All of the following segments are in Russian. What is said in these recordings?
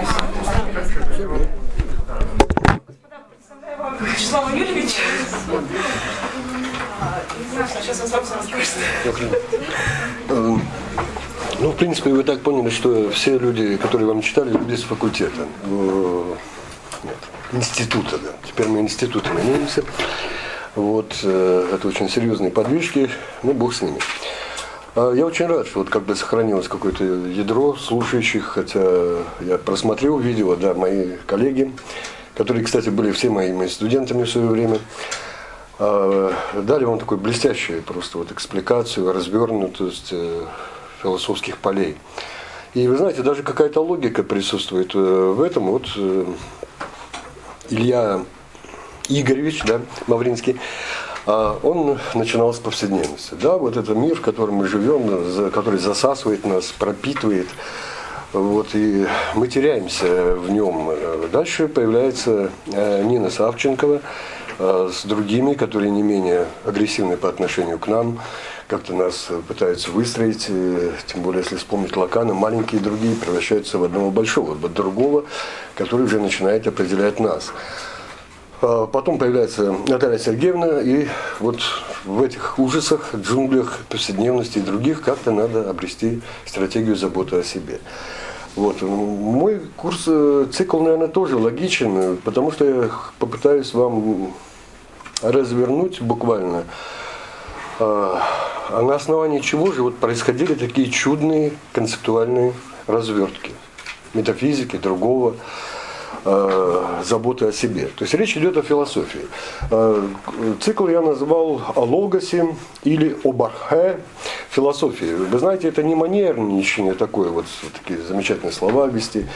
Господа, представляю вам Вячеслава Юрьевича. Не знаю, что сейчас он сам расскажет. Эм, Ну, в принципе, вы так поняли, что все люди, которые вам читали, люди с факультета. э, Нет, института, да. Теперь мы институтом имеемся. Вот, э, это очень серьезные подвижки, ну, бог с ними. А Я очень рад, что вот как бы сохранилось какое-то ядро слушающих, хотя я просмотрел видео, да, мои коллеги, которые, кстати, были все моими студентами в свое время, а, дали вам такую блестящую просто вот экспликацию, развернутость э, философских полей. И вы знаете, даже какая-то логика присутствует э, в этом. Вот э, Илья Игоревич, да, Мавринский, он начинал с повседневности. Да, вот это мир, в котором мы живем, который засасывает нас, пропитывает. Вот, и мы теряемся в нем. Дальше появляется э, Нина Савченкова э, с другими, которые не менее агрессивны по отношению к нам, как-то нас пытаются выстроить, э, тем более если вспомнить Лакана, маленькие другие превращаются в одного большого, в другого, который уже начинает определять нас. А Потом появляется Наталья Сергеевна, и вот в этих ужасах, джунглях, повседневности и других как-то надо обрести стратегию заботы о себе. Вот. Мой курс, э, цикл, наверное, тоже логичен, потому что я попытаюсь вам развернуть буквально, а а на основании чего же вот происходили такие чудные концептуальные развертки метафизики, другого, заботы о себе. То есть речь идет о философии. Э, Цикл я назвал о логосе или об архе философии. Вы знаете, это не манерничание такое, вот такие замечательные слова ввести.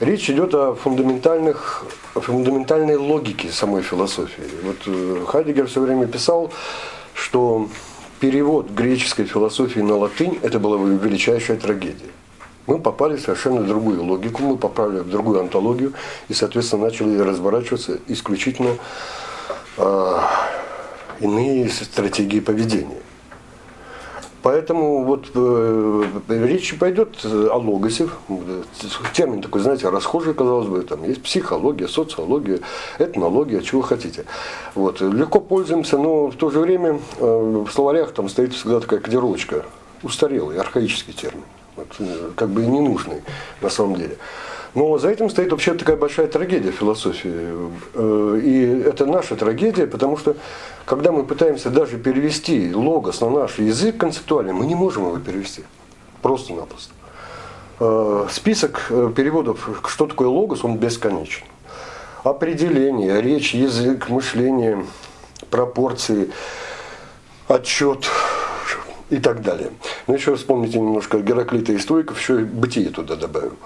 Речь идет о фундаментальных, о фундаментальной логике самой философии. Вот э, Хайдегер все время писал, что перевод греческой философии на латынь – это была величайшая трагедия. Мы попали в совершенно другую логику, мы попали в другую антологию и, соответственно, начали разворачиваться исключительно э, иные стратегии поведения. Поэтому вот э, речь пойдет о логосе. Термин такой, знаете, расхожий, казалось бы, там есть психология, социология, этнология, чего хотите. Вот. Легко пользуемся, но в то же время э, в словарях там стоит всегда такая кодировочка, устарелый, архаический термин. Как бы и ненужный на самом деле. Но за этим стоит вообще такая большая трагедия философии. Э, И это наша трагедия, потому что когда мы пытаемся даже перевести логос на наш язык концептуальный, мы не можем его перевести. Просто-напросто. Э, Список э, переводов, что такое логос, он бесконечен. Определение, речь, язык, мышление, пропорции, отчет и так далее. Ну еще вспомните немножко Гераклита и Стоиков, еще и бытие туда добавим.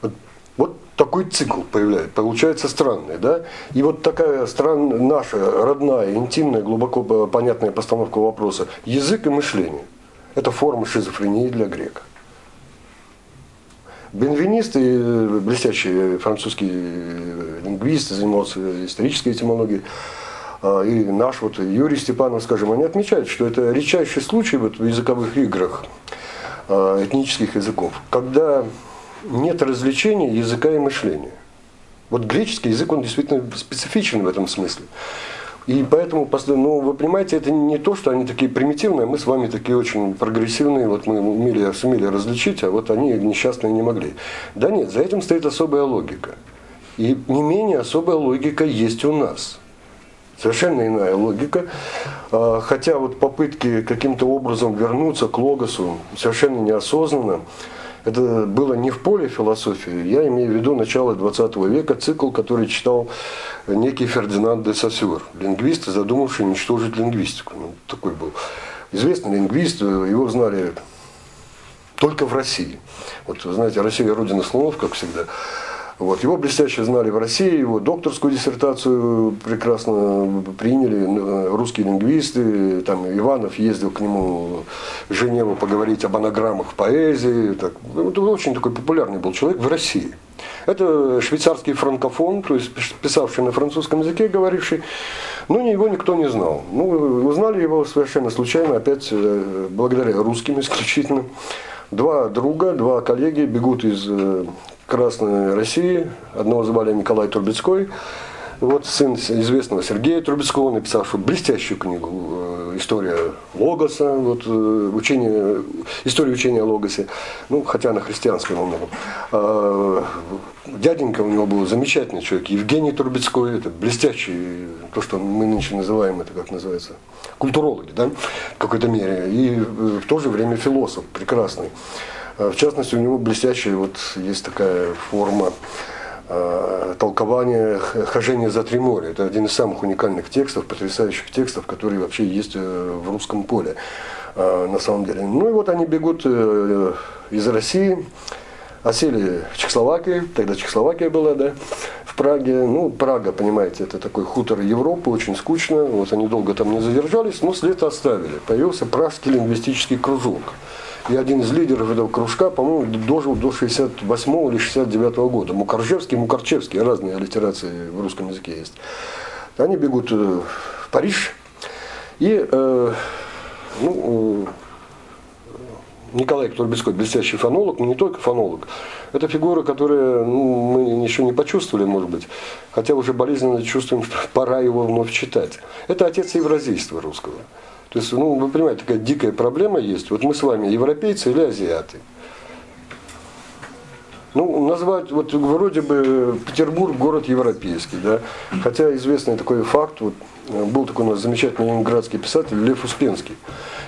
Вот, вот такой цикл появляется, получается странный, да? И вот такая стран, наша родная, интимная, глубоко понятная постановка вопроса язык и мышление. Это форма шизофрении для грека. Бенвенист, и блестящий французский лингвист, занимался исторической этимологией, и наш вот Юрий Степанов, скажем, они отмечают, что это редчайший случай вот в языковых играх а, этнических языков, когда нет развлечения языка и мышления. Вот греческий язык, он действительно специфичен в этом смысле. И поэтому, ну, вы понимаете, это не то, что они такие примитивные, мы с вами такие очень прогрессивные, вот мы умели, сумели различить, а вот они несчастные не могли. Да нет, за этим стоит особая логика. И не менее особая логика есть у нас. Совершенно иная логика. А, Хотя вот попытки каким-то образом вернуться к логосу совершенно неосознанно, это было не в поле философии, я имею в виду начало 20 века, цикл, который читал некий Фердинанд де Сосюр, лингвист, задумавший уничтожить лингвистику. Ну, такой был известный лингвист, его знали только в России. Вот, вы знаете, Россия родина слонов, как всегда. Вот. Его блестяще знали в России, его докторскую диссертацию прекрасно приняли русские лингвисты. Там Иванов ездил к нему в Женеву поговорить об анаграммах поэзии. Так. Это очень такой популярный был человек в России. Это швейцарский франкофон, то есть писавший на французском языке, говоривший, но его никто не знал. Ну, узнали его совершенно случайно, опять э, благодаря русским исключительно. Два друга, два коллеги бегут из прекрасной России. Одного звали Николай Трубецкой. Вот сын известного Сергея Трубецкого, написавшего блестящую книгу э, «История Логоса», вот, э, учение, история учения о Логосе, ну, хотя на христианском многом. А, дяденька у него был замечательный человек, Евгений Трубецкой, это блестящий, то, что мы нынче называем, это как называется, культурологи, да, в какой-то мере, и э, в то же время философ прекрасный. А, в частности, у него блестящая вот есть такая форма Э, толкование «Хожение за три моря». Это один из самых уникальных текстов, потрясающих текстов, которые вообще есть э, в русском поле э, на самом деле. Ну и вот они бегут из России, осели в Чехословакии, тогда Чехословакия была, да, в Праге. Ну, Прага, понимаете, это такой хутор Европы, очень скучно. Вот они долго там не задержались, но след оставили. Появился пражский лингвистический кружок. И один из лидеров этого кружка, по-моему, дожил до 68 или 69 года. Мукаржевский, Мукарчевский, разные аллитерации в русском языке есть. Они бегут э, в Париж, и э, ну, э, Николай Турбецкой, блестящий фонолог, но не только фонолог. Это фигура, которая ну, мы еще не почувствовали, может быть, хотя уже болезненно чувствуем, что пора его вновь читать. Это отец евразийства русского. То есть, ну, вы понимаете, такая дикая проблема есть. Вот мы с вами европейцы или азиаты. Ну, назвать, вот вроде бы Петербург город европейский, да, хотя известный такой факт, вот, был такой у нас замечательный ленинградский писатель Лев Успенский.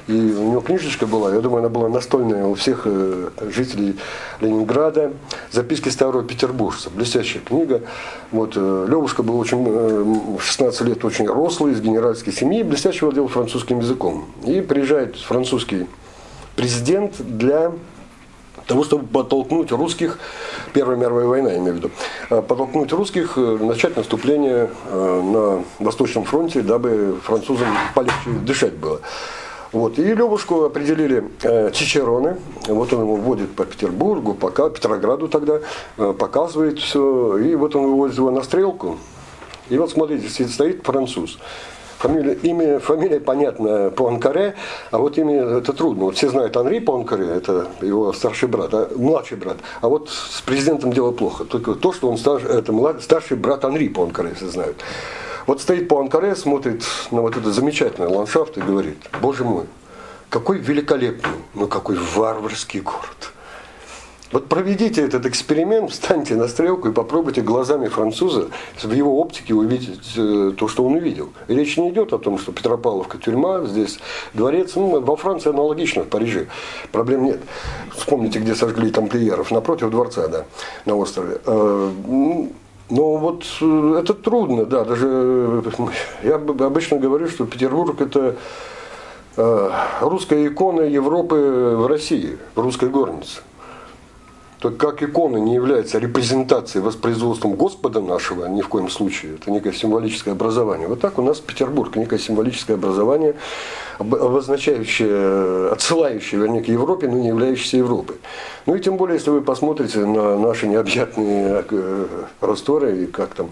И у него книжечка была, я думаю, она была настольная у всех э, жителей Ленинграда. Записки старого петербуржца. Блестящая книга. Вот, э, Левушка был очень, в 16 лет очень рослый, из генеральской семьи, блестяще владел французским языком. И приезжает французский президент для того, чтобы подтолкнуть русских, Первая мировая война, я имею в виду, э, подтолкнуть русских начать наступление на Восточном фронте, дабы французам полегче дышать было. Вот. И Левушку определили э, Чичероны. Вот он его вводит по Петербургу, по Петрограду тогда, э, показывает все. И вот он выводит его на стрелку. И вот смотрите, стоит француз. Фамилия, имя, фамилия понятна Пуанкаре, а вот имя это трудно. Вот все знают Анри Пуанкаре, это его старший брат, а, младший брат. А вот с президентом дело плохо. Только то, что он старший, это млад, старший брат Анри Пуанкаре, все знают. Вот стоит по Анкаре, смотрит на вот этот замечательный ландшафт и говорит, боже мой, какой великолепный, но какой варварский город. Вот проведите этот эксперимент, встаньте на стрелку и попробуйте глазами француза в его оптике увидеть э, то, что он увидел. И речь не идет о том, что Петропавловка тюрьма, здесь дворец. Ну, во Франции аналогично, в Париже. Проблем нет. Вспомните, где сожгли тамплиеров, напротив дворца, да, на острове. Э, но вот э, это трудно, да, даже я обычно говорю, что Петербург это русская икона Европы в России, русской горницы то как икона не является репрезентацией, воспроизводством Господа нашего, ни в коем случае, это некое символическое образование. Вот так у нас Петербург, некое символическое образование, обозначающее, отсылающее, вернее, к Европе, но не являющееся Европой. Ну и тем более, если вы посмотрите на наши необъятные э, просторы, и как там,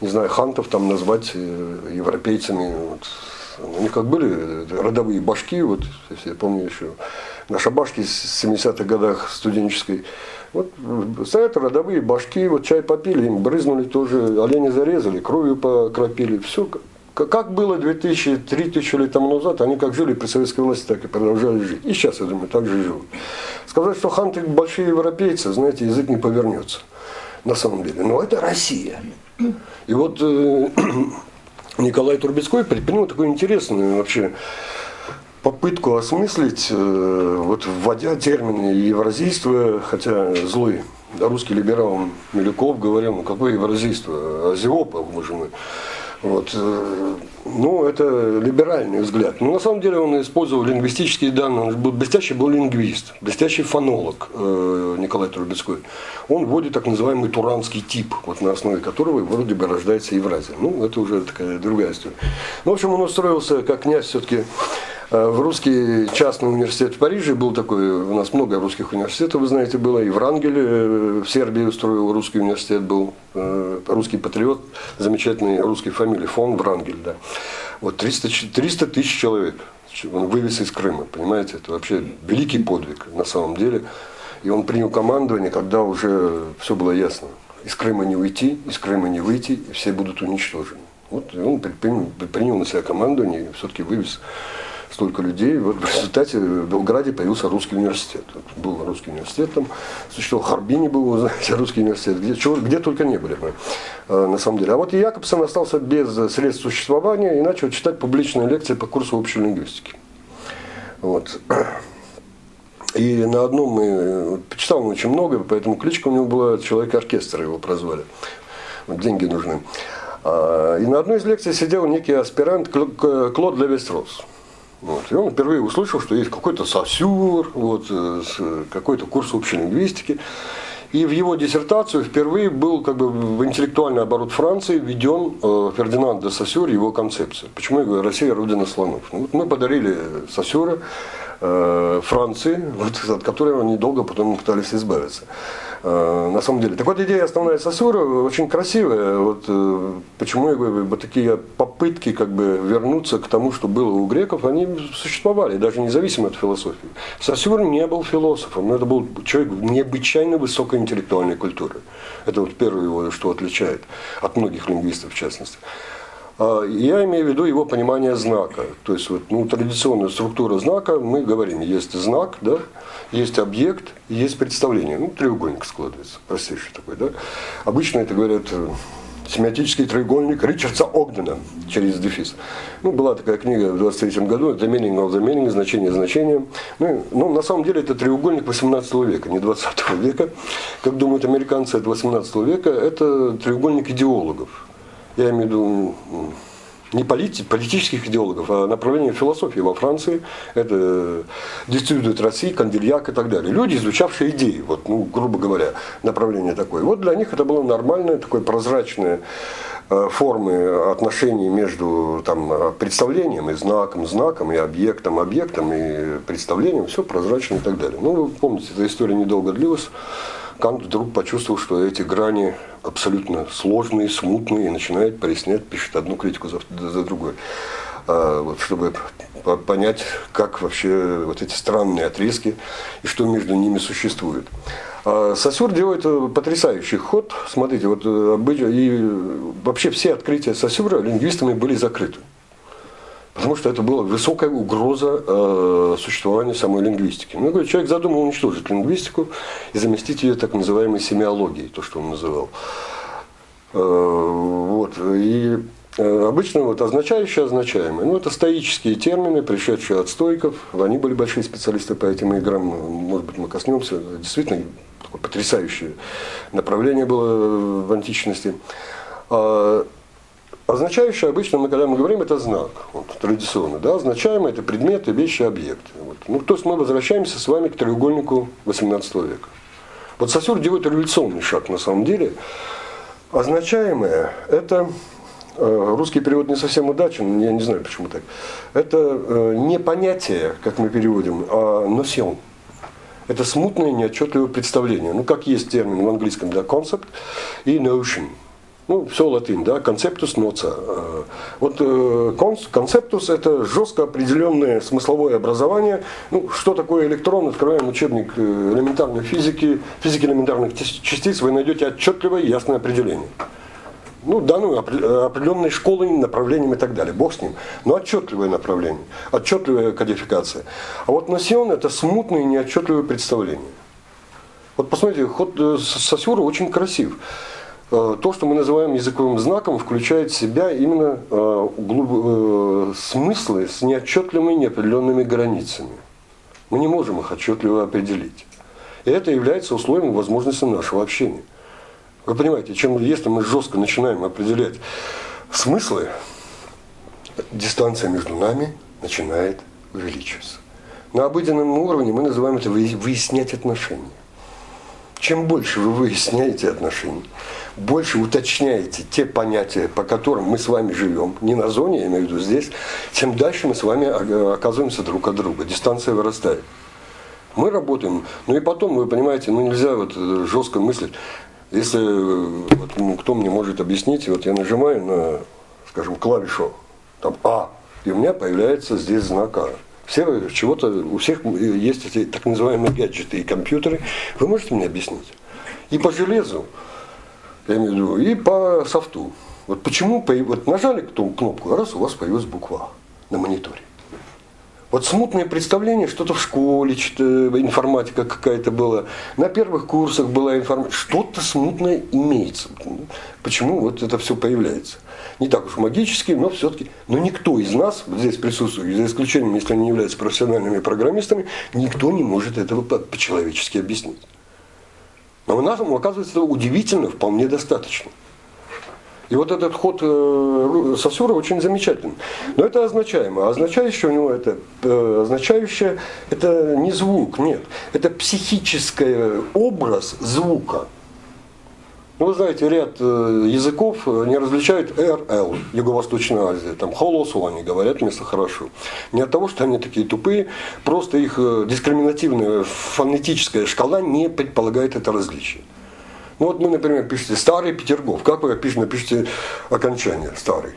не знаю, хантов там назвать э, европейцами, вот, у них как были родовые башки, вот, я помню еще, на шабашке с 70-х годах студенческой, вот стоят родовые башки, вот чай попили, им брызнули тоже, олени зарезали, кровью покропили. Все как было 2000-3000 лет тому назад, они как жили при советской власти, так и продолжали жить. И сейчас, я думаю, так же живут. Сказать, что ханты большие европейцы, знаете, язык не повернется. На самом деле. Но это Россия. И вот э, Николай Турбецкой предпринял такую интересную вообще попытку осмыслить, э, вот вводя термины евразийства, хотя злой русский либерал Милюков говорил, ну какое евразийство, азиопа, боже мой. Вот. Э, ну, это либеральный взгляд. Но на самом деле он использовал лингвистические данные. Он был блестящий был лингвист, блестящий фонолог э, Николай Трубецкой. Он вводит так называемый туранский тип, вот на основе которого вроде бы рождается Евразия. Ну, это уже такая другая история. Ну, в общем, он устроился как князь все-таки в русский частный университет в Париже был такой, у нас много русских университетов, вы знаете, было, и в Рангеле э, в Сербии устроил русский университет был, э, русский патриот, замечательный русский фамилии, фон Врангель, да. Вот 300, 300 тысяч человек он вывез из Крыма, понимаете, это вообще великий подвиг на самом деле. И он принял командование, когда уже все было ясно. Из Крыма не уйти, из Крыма не выйти, и все будут уничтожены. Вот и он принял, принял на себя командование и все-таки вывез столько людей. Вот в результате в Белграде появился русский университет. Вот был русский университет там, существовал в Харбине был, знаете, русский университет, где, чего, где только не были мы, э, на самом деле. А вот и Якобсон остался без средств существования и начал читать публичные лекции по курсу общей лингвистики. Вот. И на одном мы, почитал он очень много, поэтому кличка у него была «Человек-оркестр», его прозвали. Вот деньги нужны. А, и на одной из лекций сидел некий аспирант Клод Левестрос. Вот. И он впервые услышал, что есть какой-то сосюр, вот, э, какой-то курс общей лингвистики. И в его диссертацию впервые был как бы в интеллектуальный оборот Франции введен э, Фердинанд де Сосюр, его концепция. Почему я говорю, Россия родина слонов? Ну, вот мы подарили Сосюра э, Франции, вот, от которой они долго потом пытались избавиться. Э, на самом деле. Так вот, идея основная Сосюра очень красивая. Вот, э, почему я говорю, вот такие попытки как бы вернуться к тому, что было у греков, они существовали, даже независимо от философии. Сосюр не был философом, но это был человек необычайно высокой интеллектуальной культуры. Это вот первое его, что отличает от многих лингвистов в частности. А, я имею в виду его понимание знака. То есть вот, ну, традиционная структура знака, мы говорим, есть знак, да, есть объект, есть представление. Ну, треугольник складывается, простейший такой. Да? Обычно это говорят э, семиотический треугольник Ричардса Огдена через дефис. Ну, была такая книга в 23 году, The Meaning of the Meaning, значение значения. Ну, ну, на самом деле это треугольник 18 века, не 20 века. Как думают американцы, это 18 века, это треугольник идеологов. Я имею в виду не полит, политических идеологов, а направление философии во Франции. Это дистрибьют России, Кандильяк и так далее. Люди, изучавшие идеи, вот, ну, грубо говоря, направление такое. Вот для них это было нормальное, такое прозрачное э, формы отношений между там, представлением и знаком, знаком, и объектом, объектом, и представлением, все прозрачно и так далее. Ну, вы помните, эта история недолго длилась. Кант вдруг почувствовал, что эти грани абсолютно сложные, смутные, и начинает прояснять, пишет одну критику за, за другой. А, вот, чтобы понять, как вообще вот эти странные отрезки и что между ними существует. А Сосюр делает потрясающий ход. Смотрите, вот э, и вообще все открытия Сосюра лингвистами были закрыты. Потому что это была высокая угроза э, существования самой лингвистики. Ну, говорю, человек задумал уничтожить лингвистику и заместить ее так называемой семиологией, то, что он называл. Э, вот. И э, обычно вот означающие означаемые. Ну, это стоические термины, пришедшие от стойков. Они были большие специалисты по этим играм. Может быть, мы коснемся. Действительно, такое потрясающее направление было в античности. Означающее обычно, мы, когда мы говорим, это знак, вот, традиционно, да, означаемое это предметы, вещи, объекты. Вот. Ну, то есть мы возвращаемся с вами к треугольнику 18 века. Вот Сосюр делает революционный шаг на самом деле. Означаемое это э, русский перевод не совсем удачен, я не знаю почему так. Это э, не понятие, как мы переводим, а носион. Это смутное, неотчетливое представление. Ну, как есть термин в английском для concept и notion – ну, все латынь, да, концептус ноца. Э, вот э, концептус – это жестко определенное смысловое образование. Ну, что такое электрон? Открываем учебник э, элементарной физики, физики элементарных частиц, вы найдете отчетливое и ясное определение. Ну, данную определенной школой, направлением и так далее. Бог с ним. Но отчетливое направление, отчетливая кодификация. А вот носион – это смутное и неотчетливое представление. Вот посмотрите, ход Сосюра очень красив. Э, то, что мы называем языковым знаком, включает в себя именно э, э, смыслы с неотчетливыми, неопределенными границами. Мы не можем их отчетливо определить. И это является условием возможности нашего общения. Вы понимаете, чем если мы жестко начинаем определять смыслы, дистанция между нами начинает увеличиваться. На обыденном уровне мы называем это выяснять отношения. Чем больше вы выясняете отношения, больше уточняете те понятия, по которым мы с вами живем, не на зоне, я имею в виду здесь, тем дальше мы с вами оказываемся друг от друга, дистанция вырастает. Мы работаем, ну и потом, вы понимаете, ну нельзя вот э, жестко мыслить. Если э, вот, ну, кто мне может объяснить, вот я нажимаю на, скажем, клавишу, там А, и у меня появляется здесь знак А. Все чего-то, у всех есть эти так называемые гаджеты и компьютеры. Вы можете мне объяснить? И по железу, я имею в виду, и по софту. Вот почему, вот нажали ту кнопку, раз у вас появилась буква на мониторе. Вот смутное представление, что-то в школе, что информатика какая-то была, на первых курсах была информатика, что-то смутное имеется. Почему вот это все появляется? Не так уж магически, но все-таки, но никто из нас, вот здесь присутствует, за исключением, если они являются профессиональными программистами, никто не может этого по-человечески объяснить. Но у нас, оказывается, удивительно, вполне достаточно. И вот этот ход э, Сосюра очень замечательный. Но это означаемо. Означающее у него это, э, означающее, это не звук, нет. Это психический образ звука. Ну, вы знаете, ряд э, языков не различают РЛ, Юго-Восточная Азия. Там холосу они говорят вместо хорошо. Не от того, что они такие тупые, просто их дискриминативная фонетическая шкала не предполагает это различие. Ну вот мы, например, пишете «старый Петергоф». Как вы пишете, напишите окончание «старый».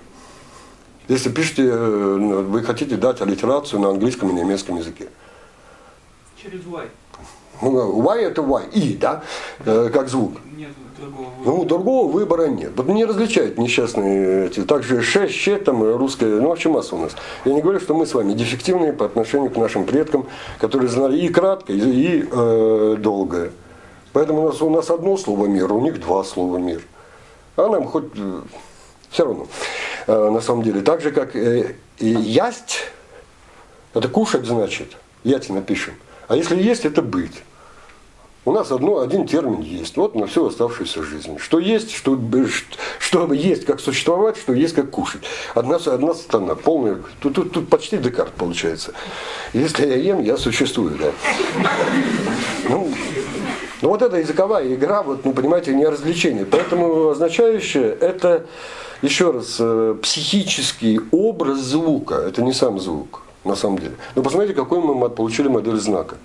Если пишете, э, вы хотите дать аллитерацию на английском и немецком языке. Через Y. Ну, y это Y, И, да, э, как звук. Нет другого выбора. Ну, другого выбора нет. Вот не различают несчастные эти. Также Ш, Щ, там, русская, ну, вообще масса у нас. Я не говорю, что мы с вами дефективные по отношению к нашим предкам, которые знали и краткое, и, и э, долгое. Поэтому у нас, у нас одно слово мир, у них два слова мир. А нам хоть э, все равно, э, на самом деле. Так же, как э, и ясть, это кушать значит, яти напишем. А если есть, это быть. У нас одно, один термин есть. Вот на всю оставшуюся жизнь. Что есть, что, что есть, как существовать, что есть, как кушать. Одна, одна страна, полная. Тут, тут, тут почти Декарт получается. Если я ем, я существую. Да. Ну, но вот эта языковая игра, вот, ну, понимаете, не развлечение. Поэтому означающее это, еще раз, э, психический образ звука. Это не сам звук, на самом деле. Но посмотрите, какой мы получили модель знака.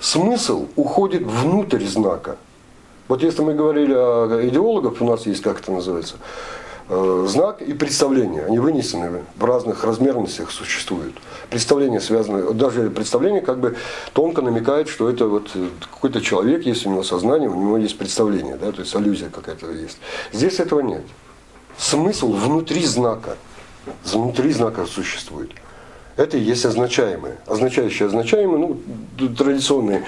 Смысл уходит внутрь знака. Вот если мы говорили о идеологах, у нас есть, как это называется, знак и представление, они вынесены в разных размерностях существуют. Представление связано, даже представление как бы тонко намекает, что это вот какой-то человек, есть у него сознание, у него есть представление, да, то есть аллюзия какая-то есть. Здесь этого нет. Смысл внутри знака, внутри знака существует. Это и есть означаемое. Означающее означаемое, ну, традиционный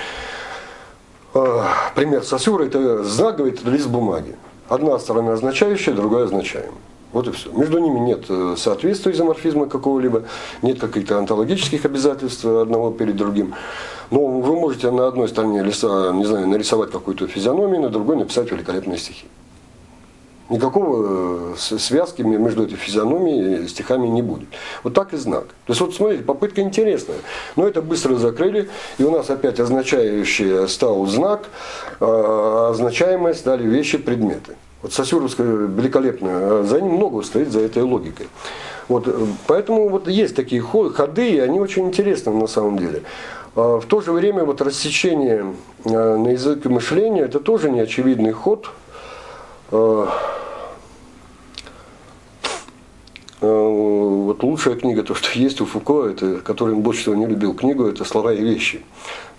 э, пример сосюра, это знак, говорит, лист бумаги. Одна сторона означающая, другая означаемая. Вот и все. Между ними нет э, соответствия изоморфизма какого-либо, нет каких-то онтологических обязательств одного перед другим. Но вы можете на одной стороне не знаю, нарисовать какую-то физиономию, на другой написать великолепные стихи. Никакого э, связки между этой физиономией и стихами не будет. Вот так и знак. То есть вот смотрите, попытка интересная. Но это быстро закрыли, и у нас опять означающее стал знак, а означаемое стали вещи, предметы. Вот Сосюровская великолепная, а за ним много стоит за этой логикой. Вот, э, поэтому вот есть такие ходы, и они очень интересны на самом деле. А в то же время вот рассечение э, на язык и мышления это тоже неочевидный ход, Э, э, вот лучшая книга, то, что есть у Фуко, это, который он больше всего не любил книгу, это «Слова и вещи».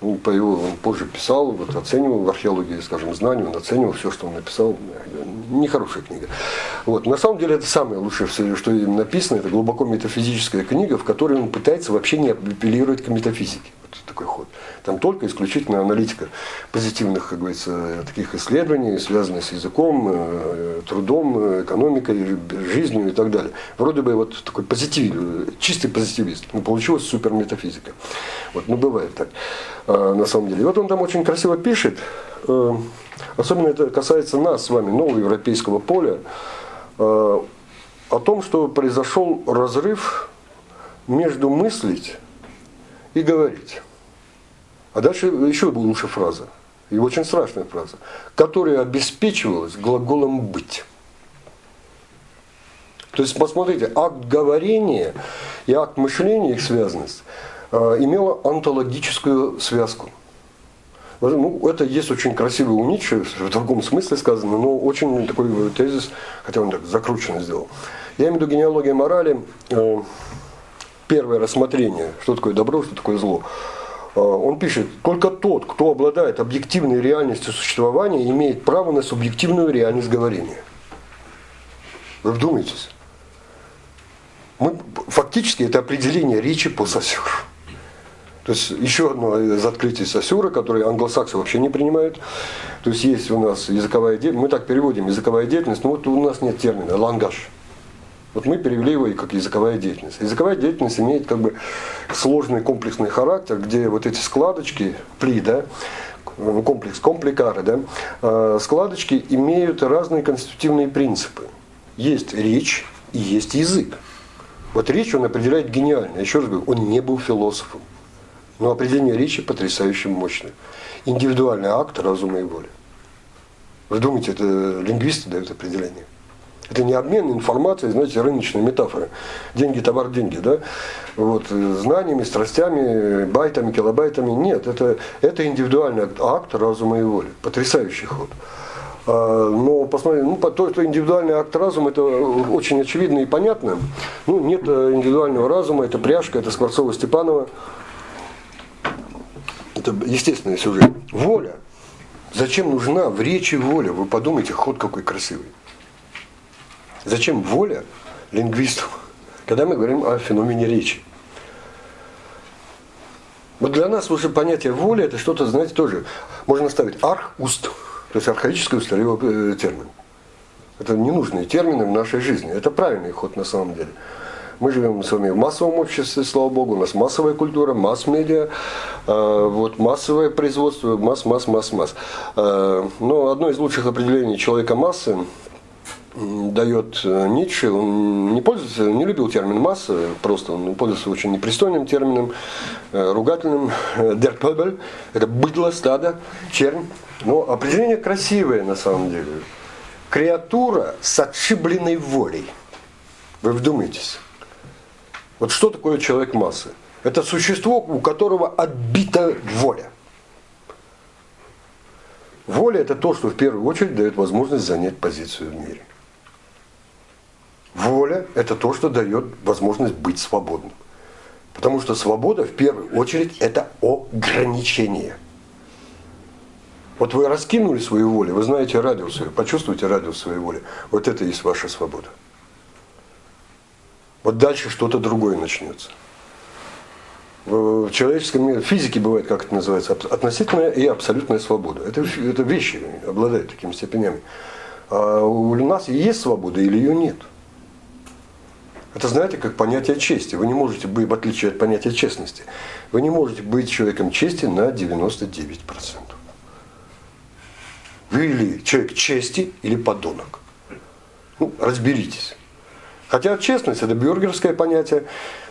Ну, по его, он позже писал, вот, оценивал в археологии, скажем, знаний, он оценивал все, что он написал. Нехорошая книга. Вот. На самом деле это самое лучшее, что им написано, это глубоко метафизическая книга, в которой он пытается вообще не апеллировать к метафизике. Такой ход. Там только исключительно аналитика позитивных, как говорится, таких исследований, связанных с языком, э, трудом, экономикой, жизнью и так далее. Вроде бы вот такой позитив, чистый позитивист. Но получилась супер метафизика. Вот, ну бывает так, э, на самом деле. Вот он там очень красиво пишет, э, особенно это касается нас с вами, нового европейского поля, о том, что произошел разрыв между мыслить и говорить. А дальше еще лучше фраза, и очень страшная фраза, которая обеспечивалась глаголом «быть». То есть, посмотрите, акт говорения и акт мышления, их связанность, э, имела онтологическую связку. Ну, это есть очень красивый у Ницше, в другом смысле сказано, но очень такой тезис, хотя он так закрученно сделал. Я имею в виду генеалогия морали, э, первое рассмотрение, что такое добро, что такое зло, а, он пишет, только тот, кто обладает объективной реальностью существования, имеет право на субъективную реальность говорения. Вы вдумайтесь. Мы, фактически это определение речи по Сосюру. То есть еще одно из открытий Сосюра, которое англосаксы вообще не принимают. То есть есть у нас языковая деятельность, мы так переводим языковая деятельность, но вот у нас нет термина лангаж. Вот мы перевели его как языковая деятельность. Языковая деятельность имеет как бы сложный комплексный характер, где вот эти складочки, пли, да, комплекс, компликары, да, э, складочки имеют разные конститутивные принципы. Есть речь и есть язык. Вот речь он определяет гениально. Еще раз говорю, он не был философом. Но определение речи потрясающе мощное. Индивидуальный акт разума и воли. Вы думаете, это лингвисты дают определение? Это не обмен информацией, знаете, рыночная метафора. Деньги, товар, деньги, да? Вот, знаниями, страстями, байтами, килобайтами. Нет, это, это индивидуальный акт разума и воли. Потрясающий ход. А, но посмотрите, ну, то, что индивидуальный акт разума, это очень очевидно и понятно. Ну, нет э, индивидуального разума, это пряжка, это Скворцова-Степанова. Это естественный сюжет. Воля. Зачем нужна в речи воля? Вы подумайте, ход какой красивый. Зачем воля лингвисту, когда мы говорим о феномене речи? Вот для нас уже понятие воли это что-то, знаете, тоже можно ставить арх уст, то есть архаический устарелый э, термин. Это ненужные термины в нашей жизни. Это правильный ход на самом деле. Мы живем с вами в массовом обществе, слава богу, у нас массовая культура, масс-медиа, э, вот массовое производство, масс, масс, масс, масс. Э, но одно из лучших определений человека массы дает э, Ницше, он не пользуется, не любил термин масса, просто он пользуется очень непристойным термином, э, ругательным, der Pöbel, это быдло, стадо, чернь. Но определение красивое на самом деле. Креатура с отшибленной волей. Вы вдумайтесь. Вот что такое человек массы? Это существо, у которого отбита воля. Воля – это то, что в первую очередь дает возможность занять позицию в мире. Воля – это то, что дает возможность быть свободным. Потому что свобода, в первую очередь, это ограничение. Вот вы раскинули свою волю, вы знаете радиус свою, почувствуйте радиус своей воли. Вот это и есть ваша свобода. Вот дальше что-то другое начнется. В человеческом мире, в физике бывает, как это называется, относительная и абсолютная свобода. Это, это вещи обладают такими степенями. А у нас есть свобода или ее нет? Это знаете, как понятие чести. Вы не можете быть, в отличие от понятия честности, вы не можете быть человеком чести на 99%. Вы или человек чести, или подонок. Ну, разберитесь. Хотя честность это бюргерское понятие.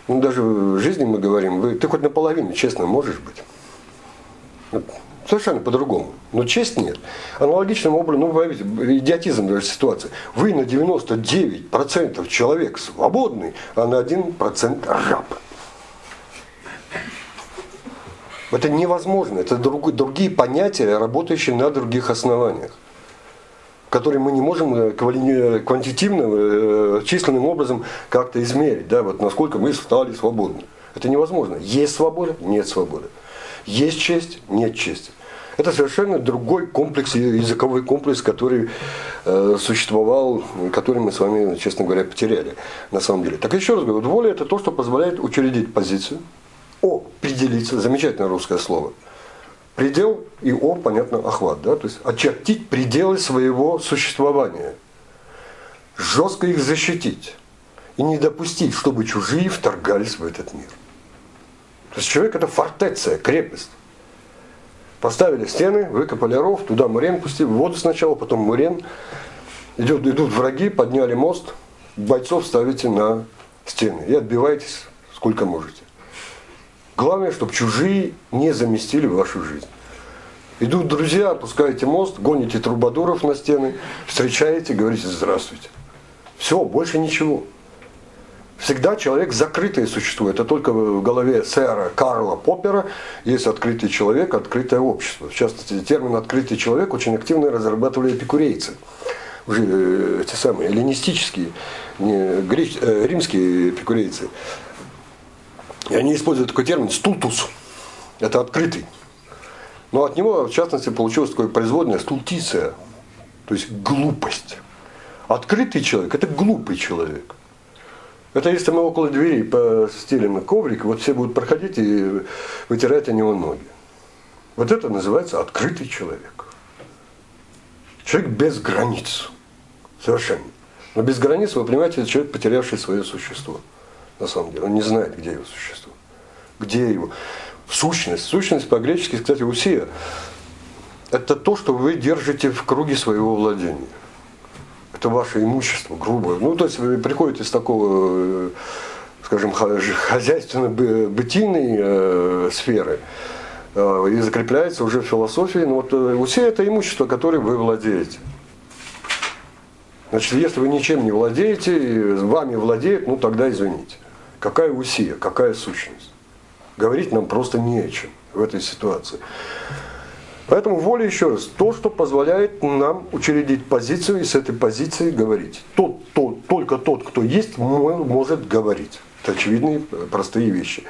Ну, даже в жизни мы говорим, вы, ты хоть наполовину честно можешь быть. Совершенно по-другому. Но честь нет. Аналогичным образом, ну, поверьте, идиотизм даже ситуации. Вы на 99% человек свободный, а на 1% раб. Это невозможно. Это друг, другие понятия, работающие на других основаниях которые мы не можем э, квантитивно, э, численным образом как-то измерить, да, вот насколько мы стали свободны. Это невозможно. Есть свобода, нет свободы. Есть честь, нет чести. Это совершенно другой комплекс, языковой комплекс, который э, существовал, который мы с вами, честно говоря, потеряли на самом деле. Так еще раз говорю, воля это то, что позволяет учредить позицию, определиться, замечательное русское слово, предел и о, понятно, охват, да, то есть очертить пределы своего существования, жестко их защитить и не допустить, чтобы чужие вторгались в этот мир. То есть человек это фортеция, крепость. Поставили стены, выкопали ров, туда мурен пустили, воду сначала, потом мурен. Идет, идут враги, подняли мост, бойцов ставите на стены и отбивайтесь сколько можете. Главное, чтобы чужие не заместили вашу жизнь. Идут друзья, опускаете мост, гоните трубадуров на стены, встречаете, говорите здравствуйте. Все, больше ничего. Всегда человек закрытое существо. Это только в голове сэра Карла Поппера есть открытый человек, открытое общество. В частности, термин «открытый человек» очень активно разрабатывали эпикурейцы. Уже э, те самые эллинистические, не, греч, э, римские эпикурейцы. И они используют такой термин «стултус». Это открытый. Но от него, в частности, получилось такое производное «стултиция», то есть глупость. Открытый человек – это глупый человек. Это если мы около дверей постелим коврик, вот все будут проходить и вытирать о него ноги. Вот это называется открытый человек. Человек без границ. Совершенно. Но без границ, вы понимаете, это человек, потерявший свое существо. На самом деле. Он не знает, где его существо. Где его. Сущность. Сущность по-гречески, кстати, усия. Это то, что вы держите в круге своего владения. Это ваше имущество, грубое. Ну, то есть вы приходите с такого, э, скажем, хозяйственно-бытийной э, сферы э, и закрепляется уже в философии. Но вот усия это имущество, которым вы владеете. Значит, если вы ничем не владеете, вами владеет, ну тогда извините. Какая усия, какая сущность? Говорить нам просто не о чем в этой ситуации. Поэтому воля, еще раз, то, что позволяет нам учредить позицию и с этой позиции говорить. Тот, тот, только тот, кто есть, может говорить. Это очевидные, простые вещи.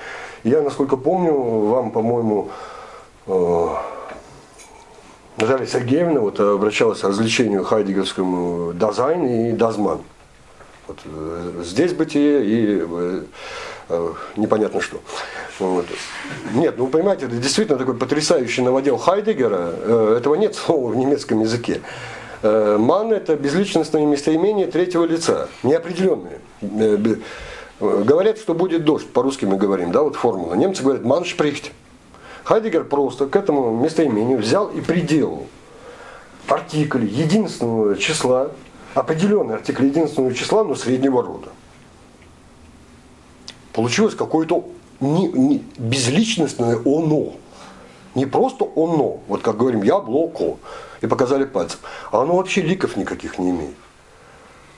Я, насколько помню, вам, по-моему, э, Наталья Сергеевна вот обращалась к различению хайдегерскому Dasein и das Man. Вот, э, здесь бытие и э, э, непонятно что. Вот. Нет, ну понимаете, это действительно такой потрясающий новодел Хайдегера. Э, этого нет слова в немецком языке. Э, ман это безличностное местоимение третьего лица, неопределенное. Э, говорят, что будет дождь, по-русски мы говорим, да, вот формула. Немцы говорят «ман шприхт». Хайдегер просто к этому местоимению взял и приделал артикль единственного числа, определенный артикль единственного числа, но среднего рода. Получилось какое-то не, не, безличностное оно. Не просто оно, вот как говорим, яблоко, и показали пальцем, а оно вообще ликов никаких не имеет.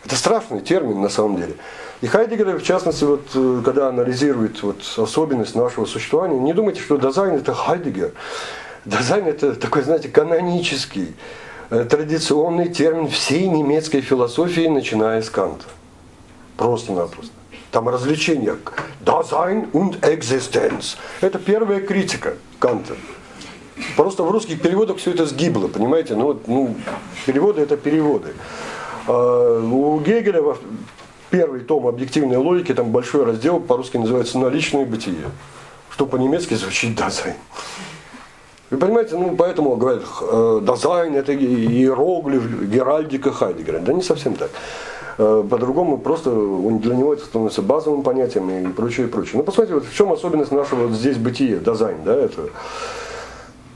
Это страшный термин на самом деле. И Хайдегер, в частности, вот, э, когда анализирует вот, особенность нашего существования, не думайте, что дизайн это Хайдегер. Дизайн это такой, знаете, канонический, э, традиционный термин всей немецкой философии, начиная с Канта. Просто-напросто. Там развлечения. Dasein und Existenz. Это первая критика Канта. Просто в русских переводах все это сгибло, понимаете? Ну, вот, ну, переводы это переводы. А, у Гегеля первый том объективной логики, там большой раздел по-русски называется «Наличное бытие», что по-немецки звучит «Dasein». Вы понимаете, ну поэтому говорят, э, Dasein это иероглиф, геральдика Хайдегера. Да не совсем так. Э, по-другому просто для него это становится базовым понятием и прочее, и прочее. Ну посмотрите, вот в чем особенность нашего вот здесь бытия, Dasein, да, это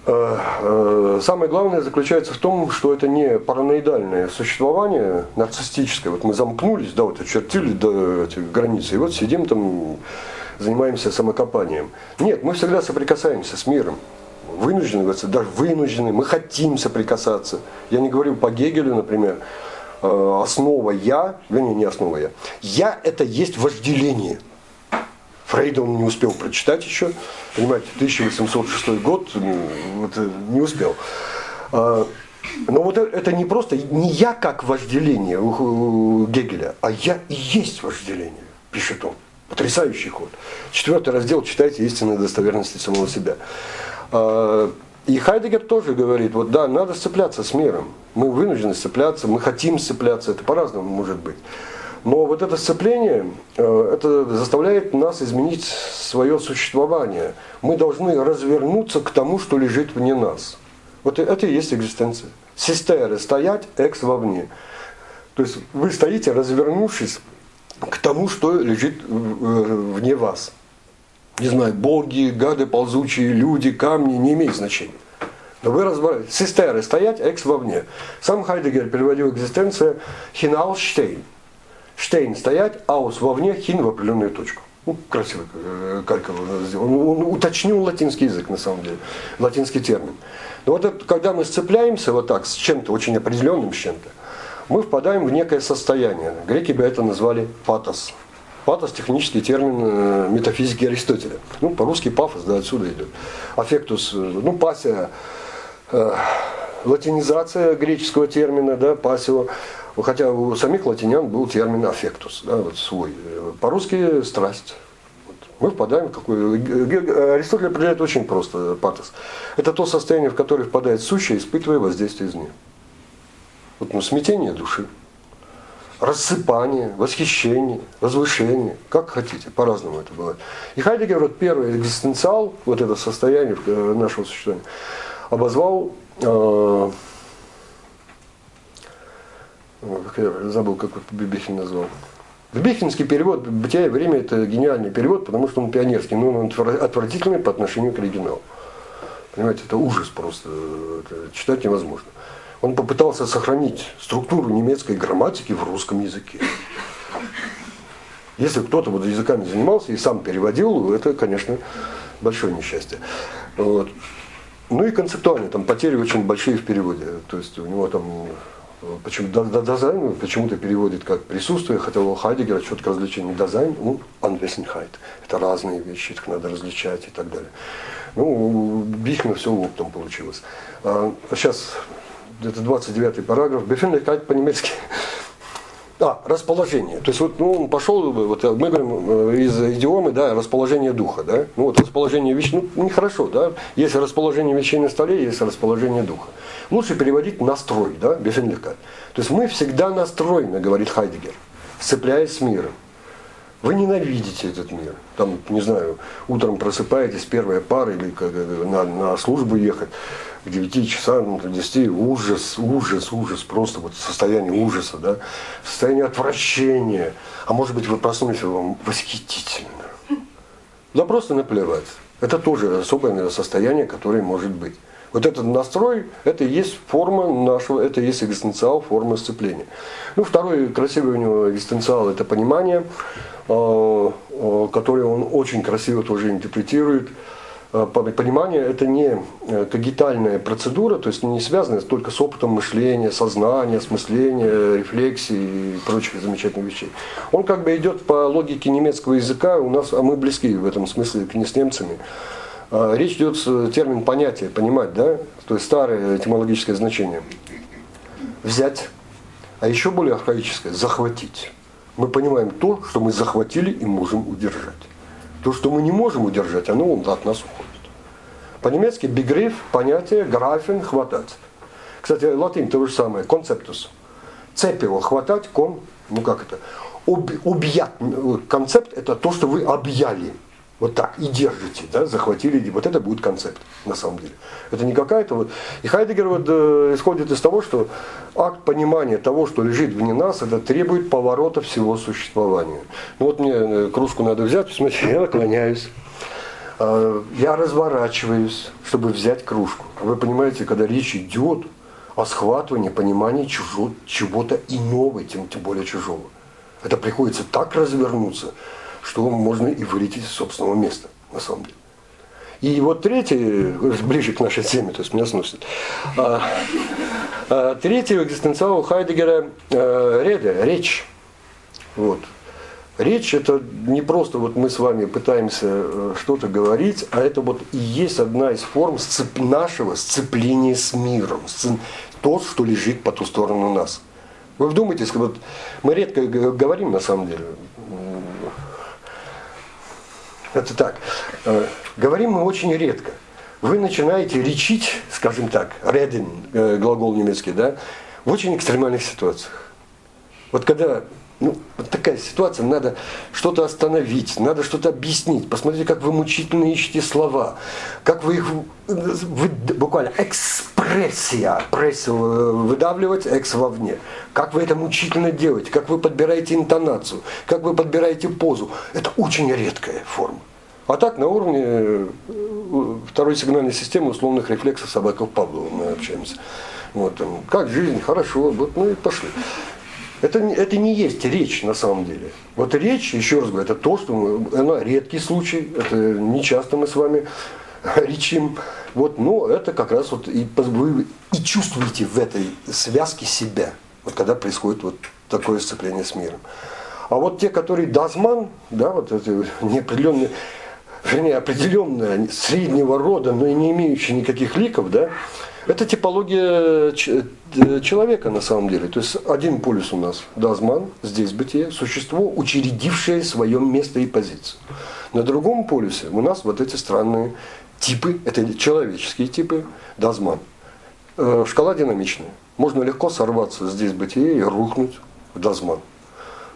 Э, э, самое главное заключается в том, что это не параноидальное существование нарциссическое. Вот мы замкнулись, да, вот очертили до этих границ, и вот сидим там, занимаемся самокопанием. Нет, мы всегда соприкасаемся с миром. Вынуждены, даже вынуждены, мы хотим соприкасаться. Я не говорю по Гегелю, например, основа «я», вернее, не основа «я». «Я» – это есть вожделение. Фрейда он не успел прочитать еще, понимаете, 1806 год, вот, э, не успел. А, но вот это не просто, не я как вожделение Гегеля, а я и есть вожделение, пишет он. Потрясающий ход. Четвертый раздел читайте «Истинная достоверности самого себя». И Хайдегер тоже говорит, вот да, надо сцепляться с миром. Мы вынуждены сцепляться, мы хотим сцепляться, это по-разному может быть. Но вот это сцепление, э, это заставляет нас изменить свое существование. Мы должны развернуться к тому, что лежит вне нас. Вот это и есть экзистенция. Систеры стоять, экс вовне. То есть вы стоите, развернувшись к тому, что лежит э, вне вас. Не знаю, боги, гады ползучие, люди, камни, не имеет значения. Но вы разбираете. Систеры стоять, экс вовне. Сам Хайдегер переводил экзистенция хиналштейн. Штейн стоять, аус вовне, хин в определенную точку. Ну, красиво э, Карьков. Он, он уточнил латинский язык, на самом деле, латинский термин. Но вот это, когда мы сцепляемся вот так с чем-то, очень определенным с чем-то, мы впадаем в некое состояние. Греки бы это назвали πάθος. Πάθος – технический термин э, метафизики Аристотеля. Ну, по-русски пафос, да, отсюда идет. Affectus, э, ну, пассия, э, латинизация греческого термина, да, passio. Хотя у самих латинян был термин affectus, да, вот свой. По-русски страсть. Мы впадаем в какой... Аристотель определяет очень просто патос. Это то состояние, в которое впадает сущее, испытывая воздействие извне. Вот ну, смятение души, рассыпание, восхищение, возвышение, как хотите, по-разному это бывает. И Хайдегер, вот первый экзистенциал, вот это состояние э, нашего существования, обозвал, э, как я забыл, как Бибихин назвал, Бибихинский перевод «Бытие и время» – это гениальный перевод, потому что он пионерский, но он отвратительный по отношению к оригиналу. Понимаете, это ужас просто, это читать невозможно. Он попытался сохранить структуру немецкой грамматики в русском языке. Если кто-то вот языками занимался и сам переводил, это, конечно, большое несчастье. Вот. Ну и концептуально, там потери очень большие в переводе. То есть у него там почему дизайн почему-то переводит как присутствие, хотя у Хайдегера четко различение дизайн, ну, Anwesenheit. Это разные вещи, их надо различать и так далее. Ну, у Бихна все оптом получилось. А сейчас это 29 параграф, Befindlichkeit по-немецки. А, расположение. То есть вот ну, он пошел, вот мы говорим э, из идиомы, да, расположение духа, да. Ну вот расположение вещей, ну нехорошо, да. Есть расположение вещей на столе, есть расположение духа. Лучше переводить настрой, да, Befindlichkeit. То есть мы всегда настроены, говорит Хайдегер, сцепляясь с миром. Вы ненавидите этот мир. Там, не знаю, утром просыпаетесь, первая пара или на, на службу ехать к 9 часам, к 10, ужас, ужас, ужас, просто вот состояние ужаса, да, состояние отвращения. А может быть вы проснулись, вам восхитительно. Да просто наплевать. Это тоже особое состояние, которое может быть. Вот этот настрой, это и есть форма нашего, это и есть экзистенциал, форма сцепления. Ну, второй красивый у него экзистенциал – это понимание, э, э, которое он очень красиво тоже интерпретирует – понимание это не э, когитальная процедура, то есть не связанная только с опытом мышления, сознания, осмысления, рефлексии и прочих замечательных вещей. Он как бы идет по логике немецкого языка, у нас, а мы близки в этом смысле не с немцами. А, речь идет термин понятия, понимать, да, то есть старое этимологическое значение. Взять, а еще более архаическое, захватить. Мы понимаем то, что мы захватили и можем удержать. То, что мы не можем удержать, оно от нас уходит. По-немецки бигриф, понятие, графин, хватать. Кстати, латынь то же самое, концептус. Цепь его хватать, кон, ну как это, Об, объят, концепт это то, что вы объяли. Вот так, и держите, да, захватили, вот это будет концепт, на самом деле. Это не какая-то вот... И Хайдегер вот э, исходит из того, что акт понимания того, что лежит вне нас, это требует поворота всего существования. Ну вот мне э, кружку надо взять, посмотрите, я наклоняюсь. Э, я разворачиваюсь, чтобы взять кружку. Вы понимаете, когда речь идет о схватывании, понимании чужого, чего-то иного, тем, тем более чужого. Это приходится так развернуться, что можно и вылететь из собственного места, на самом деле. И вот третий, ближе к нашей теме, то есть меня сносит. А, а, третий экзистенциал Хайдегера а, реда, речь. Вот. Речь это не просто вот мы с вами пытаемся э, что-то говорить, а это вот и есть одна из форм сцеп нашего сцепления с миром, то, что лежит по ту сторону нас. Вы вдумайтесь, вот мы редко говорим на самом деле. Это так. Э, говорим мы очень редко. Вы начинаете речить, скажем так, reden, э, глагол немецкий, да, в очень экстремальных ситуациях. Вот когда ну, вот такая ситуация, надо что-то остановить, надо что-то объяснить. Посмотрите, как вы мучительно ищете слова, как вы их вы, буквально экспрессия, прессу выдавливать, экс вовне. Как вы это мучительно делаете, как вы подбираете интонацию, как вы подбираете позу. Это очень редкая форма. А так на уровне э, второй сигнальной системы условных рефлексов собаков Павлова мы общаемся. Вот, как жизнь, хорошо, вот, ну и пошли. Это, это не есть речь на самом деле. Вот речь, еще раз говорю, это то, что мы, она редкий случай, это не часто мы с вами речим. Вот, но это как раз вот и, вы и чувствуете в этой связке себя, вот когда происходит вот такое сцепление с миром. А вот те, которые дазман, да, вот эти неопределенные, вернее, определенная, среднего рода, но и не имеющая никаких ликов, да, это типология э, человека на самом деле. То есть один полюс у нас Дазман, здесь бытие, существо, учредившее свое место и позицию. На другом полюсе у нас вот эти странные типы, это человеческие типы, Дазман. Э, шкала динамичная. Можно легко сорваться здесь бытие и рухнуть в Дазман.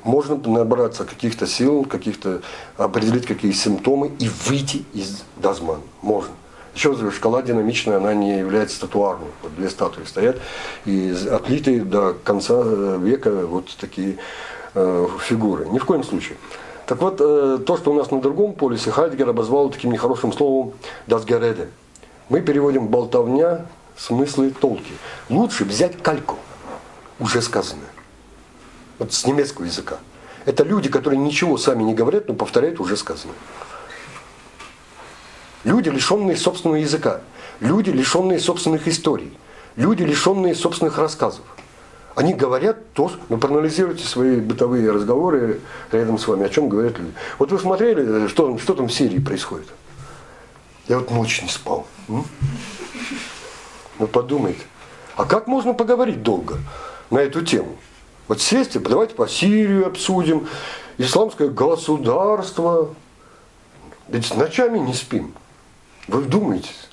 Можно набраться каких-то сил, каких-то определить какие симптомы и выйти из Дазмана. Можно. Еще раз шкала динамичная, она не является статуарной. Вот две статуи стоят, и отлитые до конца э, века вот такие э, фигуры. Ни в коем случае. Так вот, э, то, что у нас на другом полюсе, Хайдгер обозвал таким нехорошим словом «дасгереде». Мы переводим «болтовня», смыслы, толки. Лучше взять кальку, уже сказанное. Вот с немецкого языка. Это люди, которые ничего сами не говорят, но повторяют уже сказанное. Люди, лишенные собственного языка. Люди, лишенные собственных историй. Люди, лишенные собственных рассказов. Они говорят то, ну проанализируйте свои бытовые разговоры рядом с вами, о чем говорят люди. Вот вы смотрели, что, что там в Сирии происходит? Я вот ночь не спал. М? Ну подумайте, а как можно поговорить долго на эту тему? Вот сесть и давайте по Сирию обсудим, исламское государство. Ведь ночами не спим. Вы вдумайтесь.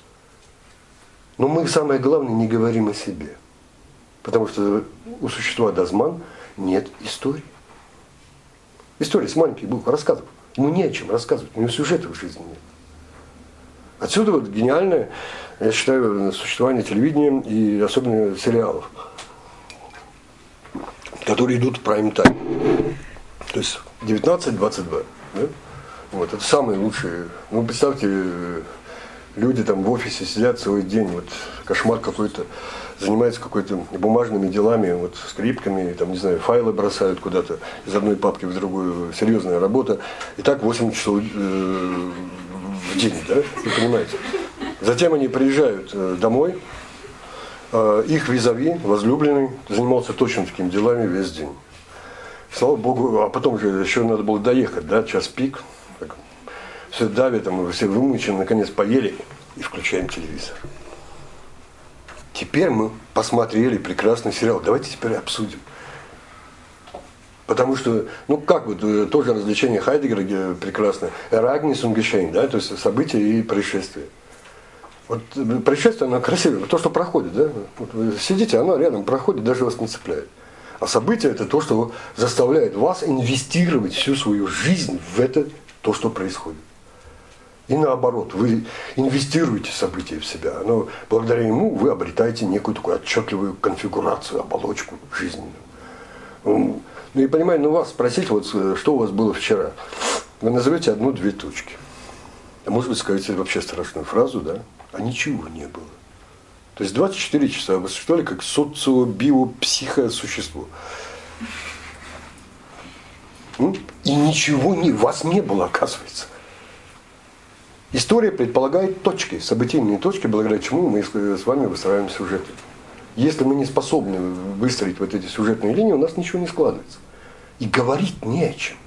Но мы, самое главное, не говорим о себе. Потому что у существа Дазман нет истории. История с маленьких букв, рассказывает. Ему не о чем рассказывать, у него сюжета в жизни нет. Отсюда вот гениальное, я считаю, существование телевидения и особенно сериалов, которые идут в прайм-тайм. То есть 19-22. Да? Вот, это самые лучшие. Ну, представьте, люди там в офисе сидят целый день, вот кошмар какой-то, занимаются какой-то бумажными делами, вот скрипками, там, не знаю, файлы бросают куда-то из одной папки в другую, серьезная работа. И так 8 часов э, в день, да, вы понимаете. Затем они приезжают э, домой, их визави, возлюбленный, занимался точно такими делами весь день. Слава Богу, а потом же еще надо было доехать, да, час пик, все давит, там, все вымучены, наконец поели и включаем телевизор. Теперь мы посмотрели прекрасный сериал. Давайте теперь обсудим. Потому что, ну как вот, э, тоже развлечение Хайдегера прекрасное. Эрагнис Унгешейн, да, то есть события и происшествия. Вот э, происшествие, оно красивое, то, что проходит, да. Вот вы сидите, оно рядом проходит, даже вас не цепляет. А событие это то, что заставляет вас инвестировать всю свою жизнь в это, то, что происходит. И наоборот, вы инвестируете события в себя, но благодаря ему вы обретаете некую такую отчетливую конфигурацию, оболочку жизненную. Ну и понимаете, ну вас спросить, вот что у вас было вчера. Вы назовете одну-две точки. А может быть, скажете вообще страшную фразу, да? А ничего не было. То есть 24 часа вы существовали как социо-био-психосущество. И ничего не, вас не было, оказывается. История предполагает точки, событийные точки, благодаря чему мы с вами выстраиваем сюжеты. Если мы не способны выстроить вот эти сюжетные линии, у нас ничего не складывается. И говорить не о чем.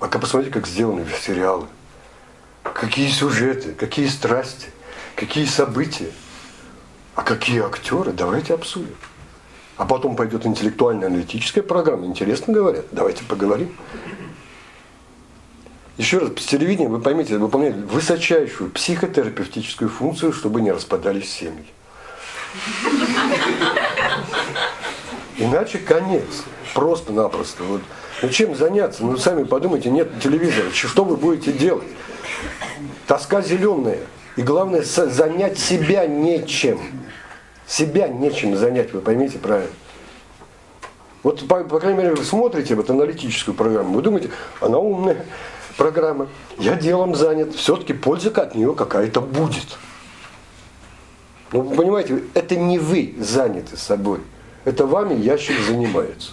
А посмотрите, как сделаны сериалы. Какие сюжеты, какие страсти, какие события. А какие актеры, давайте обсудим. А потом пойдет интеллектуально-аналитическая программа. Интересно говорят, давайте поговорим. Еще раз, телевидение, вы поймите, выполняет высочайшую психотерапевтическую функцию, чтобы не распадались семьи. Иначе конец. Просто-напросто. Вот. Ну чем заняться? Ну сами подумайте, нет телевизора. Что вы будете делать? Тоска зеленая. И главное, занять себя нечем. Себя нечем занять, вы поймите правильно. Вот, по, по крайней мере, вы смотрите вот аналитическую программу, вы думаете, она умная, программы, я делом занят, все-таки польза от нее какая-то будет. Ну, вы понимаете, это не вы заняты собой, это вами ящик занимается.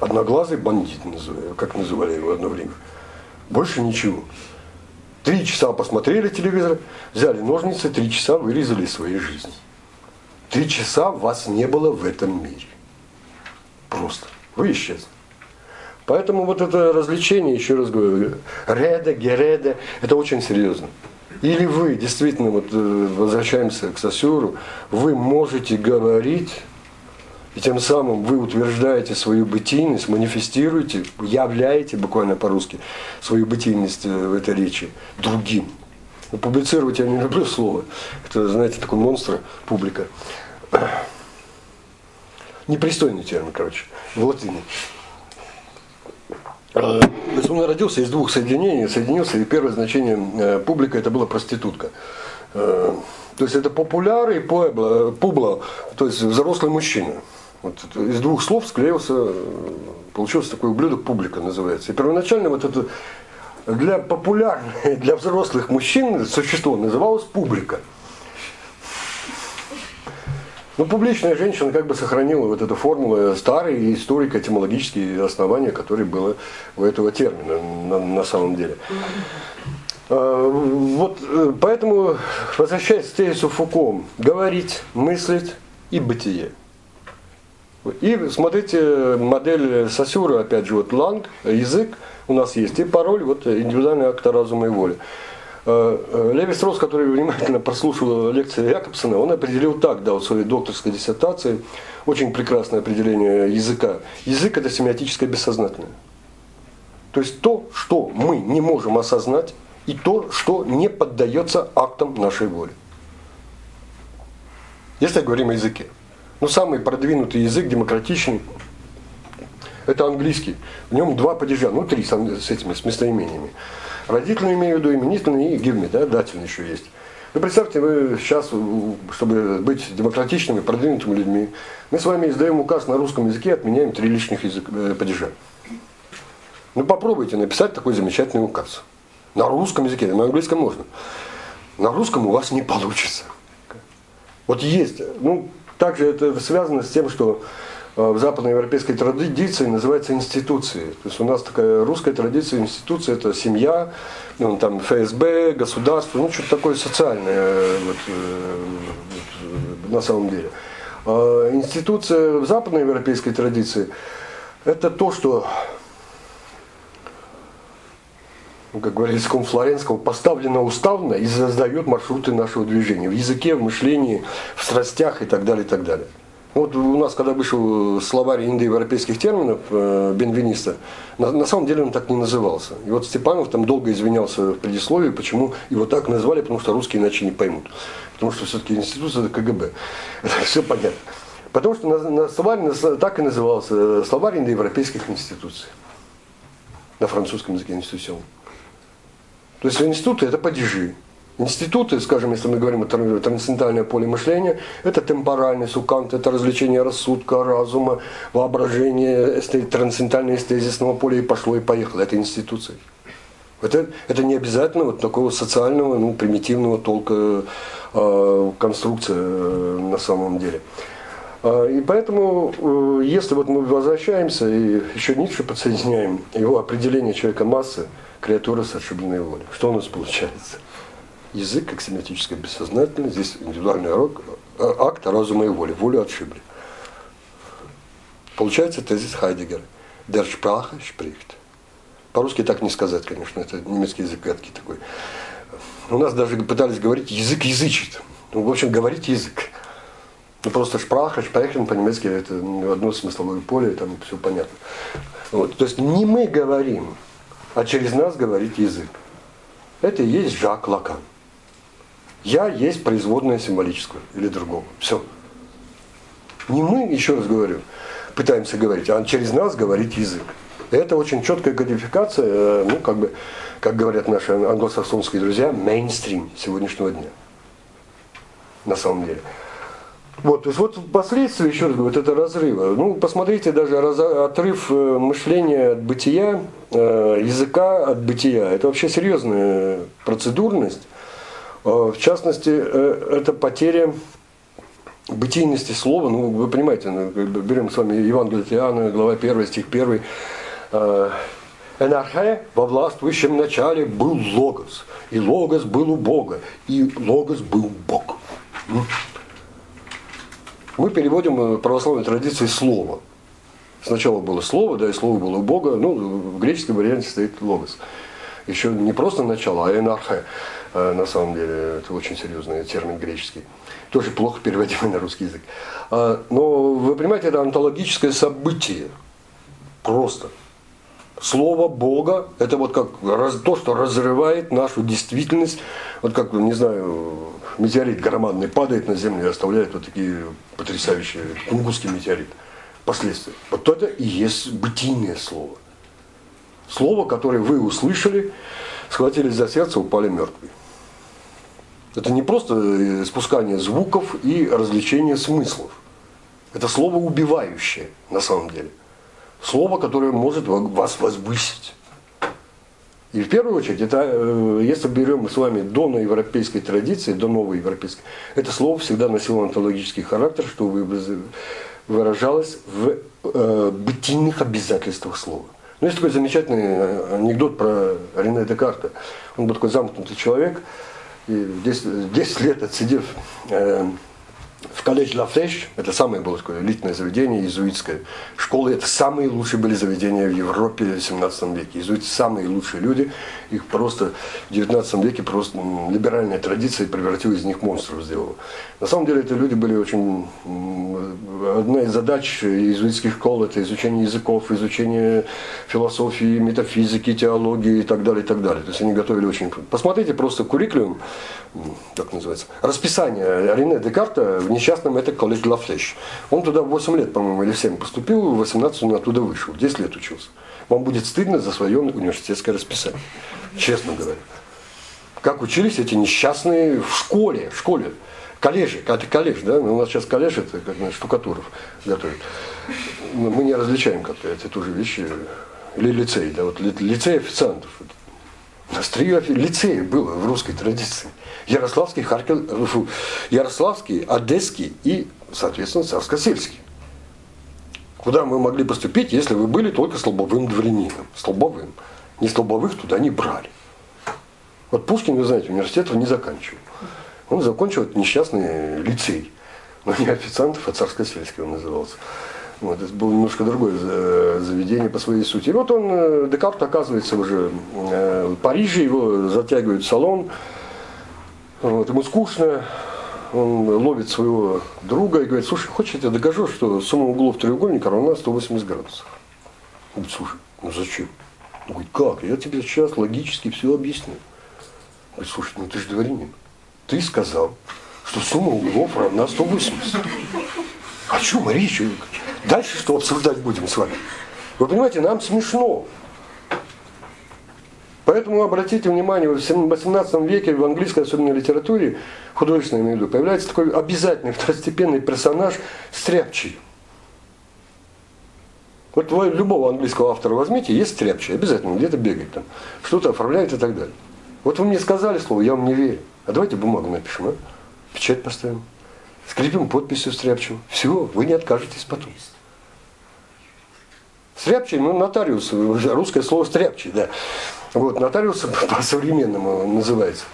Одноглазый бандит, называю, как называли его одно время. Больше ничего. Три часа посмотрели телевизор, взяли ножницы, три часа вырезали своей жизни. Три часа вас не было в этом мире. Просто. Вы исчезли. Поэтому вот это развлечение, еще раз говорю, реда, гереда, это очень серьезно. Или вы, действительно, вот э, возвращаемся к Сосюру, вы можете говорить, и тем самым вы утверждаете свою бытийность, манифестируете, являете, буквально по-русски, свою бытийность э, в этой речи другим. Но публицировать я не люблю слово. Это, знаете, такой монстр, публика. Непристойный термин, короче, в латыни. Э, он родился из двух соединений, соединился, и первое значение э, публика это была проститутка. То есть это популяр и публо, то есть взрослый мужчина. Вот из двух слов склеился, получился такой ублюдок публика называется. И первоначально вот это для популярных, для взрослых мужчин существо называлось публика. Ну, публичная женщина как бы сохранила вот эту формулу старые историко-этимологические основания, которые было у этого термина на, на самом деле. А, вот э, поэтому, возвращаясь к тезису Фуко, говорить, мыслить и бытие. И смотрите модель Сосюра, опять же, вот ланг, язык у нас есть, и пароль, вот индивидуальный акт разума и воли. Э, э, Леви Строс, который внимательно прослушал лекции Якобсона, он определил так, да, в своей докторской диссертации, очень прекрасное определение языка. Язык – это семиотическое бессознательное. То есть то, что мы не можем осознать, и то, что не поддается актам нашей воли. Если говорим о языке. Ну, самый продвинутый язык, демократичный, это английский. В нем два падежа, ну, три с этими, с местоимениями. Родительный имею в виду, именительный и гивми, да, дательный еще есть. Вы представьте, вы сейчас, чтобы быть демократичными, продвинутыми людьми, мы с вами издаем указ на русском языке, отменяем три лишних язык, э, падежа. Ну попробуйте написать такой замечательный указ. На русском языке, на английском можно. На русском у вас не получится. Вот есть, ну, также это связано с тем, что Э, в западноевропейской традиции называется институции. То есть у нас такая русская традиция институции это семья, ну, там ФСБ, государство, ну что-то такое социальное вот, э, вот, на самом деле. А институция в западноевропейской традиции это то, что как говорит языком Флоренского, поставлено уставно и задает маршруты нашего движения в языке, в мышлении, в страстях и так далее, и так далее. Вот у нас, когда вышел словарь индоевропейских терминов э, Бенвениста, на, на самом деле он так не назывался. И вот Степанов там долго извинялся в предисловии, почему его так назвали, потому что русские иначе не поймут. Потому что все-таки институт это КГБ. Это все понятно. Потому что на, на словарь на, так и назывался э, словарь индоевропейских институций. На французском языке институцион. То есть институты это падежи. Институты, скажем, если мы говорим о трансцендентальное поле мышления, это темпоральный сукант, это развлечение рассудка, разума, воображения, трансцендентальное эстезисного поля и пошло и поехало. Это институции. Это, это не обязательно вот такого социального, ну, примитивного толка э, конструкция э, на самом деле. Э, и поэтому, э, если вот мы возвращаемся и еще Ницше подсоединяем его определение человека массы, креатура с ошибленной волей, что у нас получается? язык как семиотическое бессознательное, здесь индивидуальный э, акт разума и воли, волю отшибли. Получается тезис Хайдегера. Der Sprache spricht. По-русски так не сказать, конечно, это немецкий язык гадкий такой. У нас даже пытались говорить, язык язычит. Ну, в общем, говорить язык. Ну, просто шпраха, шпрехен по-немецки это одно смысловое поле, там все понятно. Вот. То есть не мы говорим, а через нас говорит язык. Это и есть Жак Лакан. Я есть производное символическое или другого. Все. Не мы, еще раз говорю, пытаемся говорить, а через нас говорит язык. это очень четкая кодификация, э, ну, как бы, как говорят наши англосаксонские друзья, мейнстрим сегодняшнего дня. На самом деле. Вот, то есть вот последствия, еще раз говорю, вот это разрыва. Ну, посмотрите даже раз, отрыв э, мышления от бытия, э, языка от бытия. Это вообще серьезная процедурность. Э, в частности, это потеря бытийности слова, ну вы понимаете, ну, берем с вами Евангелие Иоанна, глава 1, стих 1. Э, Энархе во властвующем начале был Логос, и Логос был у Бога, и Логос был Бог. Мы переводим православной традиции слово. Сначала было слово, да, и слово было у Бога. Ну, в греческом варианте стоит логос. Еще не просто начало, а энархе. Э, на самом деле, это очень серьезный термин греческий. Тоже плохо переводимый на русский язык. А, но вы понимаете, это онтологическое событие. Просто. Слово Бога – это вот как раз, то, что разрывает нашу действительность. Вот как, не знаю, метеорит громадный падает на Землю и оставляет вот такие потрясающие, тунгусский метеорит, последствия. Вот это и есть бытийное слово. Слово, которое вы услышали, схватились за сердце, упали мертвые. Это не просто э, спускание звуков и развлечение смыслов. Это слово убивающее на самом деле. Слово, которое может вас возвысить. И в первую очередь, это, э, если берем с вами до европейской традиции, до новой европейской, это слово всегда носило онтологический характер, что выражалось в э, бытийных обязательствах слова. Ну, есть такой замечательный э, анекдот про Рене Декарта. Он был такой замкнутый человек, и 10, 10 лет отсидев э, в колледж Ла Флеш, это самое было такое элитное заведение, иезуитское. Школы это самые лучшие были заведения в Европе в 17 веке. Иезуиты самые лучшие люди. Их просто в 19 веке просто либеральная традиция превратила из них монстров сделала. На самом деле это люди были очень... Одна из задач иезуитских школ это изучение языков, изучение философии, метафизики, теологии и так далее, и так далее. То есть они готовили очень... Посмотрите просто куррикулум, как называется, расписание Рене Декарта в несчастном это колледж Ла Флеш. Он туда в 8 лет, по-моему, или в 7 поступил, в 18 он оттуда вышел, 10 лет учился. Вам будет стыдно за свое университетское расписание, честно говоря. Как учились эти несчастные в школе, в школе. Коллежи, это коллеж, да? У нас сейчас коллеж, это как на штукатуров готовят. Мы не различаем как-то эти тоже вещи. Или лицей, да, вот лицей официантов. У нас три лицея было в русской традиции. Ярославский, Харьков, фу, Ярославский, Одесский и, соответственно, Царско-Сельский. Куда мы могли поступить, если вы были только слабовым дворянином? Слабовым. Не слабовых туда не брали. Вот Пушкин, вы знаете, университет не заканчивал. Он закончил несчастный лицей. Но не официантов, а царско-сельский он назывался. Вот, это было немножко другое заведение по своей сути. И вот он, э, Декарт оказывается уже э, в Париже, его затягивают в салон. Вот, ему скучно, он ловит своего друга и говорит, слушай, хочешь, я докажу, что сумма углов треугольника равна 180 градусов. Он говорит, слушай, ну зачем? Он говорит, как? Я тебе сейчас логически все объясню. Он говорит, слушай, ну ты же дворянин. Ты сказал, что сумма углов равна 180. О чем речь? Дальше что обсуждать будем с вами? Вы понимаете, нам смешно. Поэтому обратите внимание, в 18 веке в английской особенно литературе, художественной имею в виду, появляется такой обязательный второстепенный персонаж стряпчий. Вот вы любого английского автора возьмите, есть стряпчий, обязательно где-то бегает там, что-то оформляет и так далее. Вот вы мне сказали слово, я вам не верю. А давайте бумагу напишем, а? Печать поставим. Скрепим подписью стряпчего. Все, вы не откажетесь потом. Стряпчий, ну, нотариус, русское слово стряпчий, да. Вот, нотариус по-современному называется.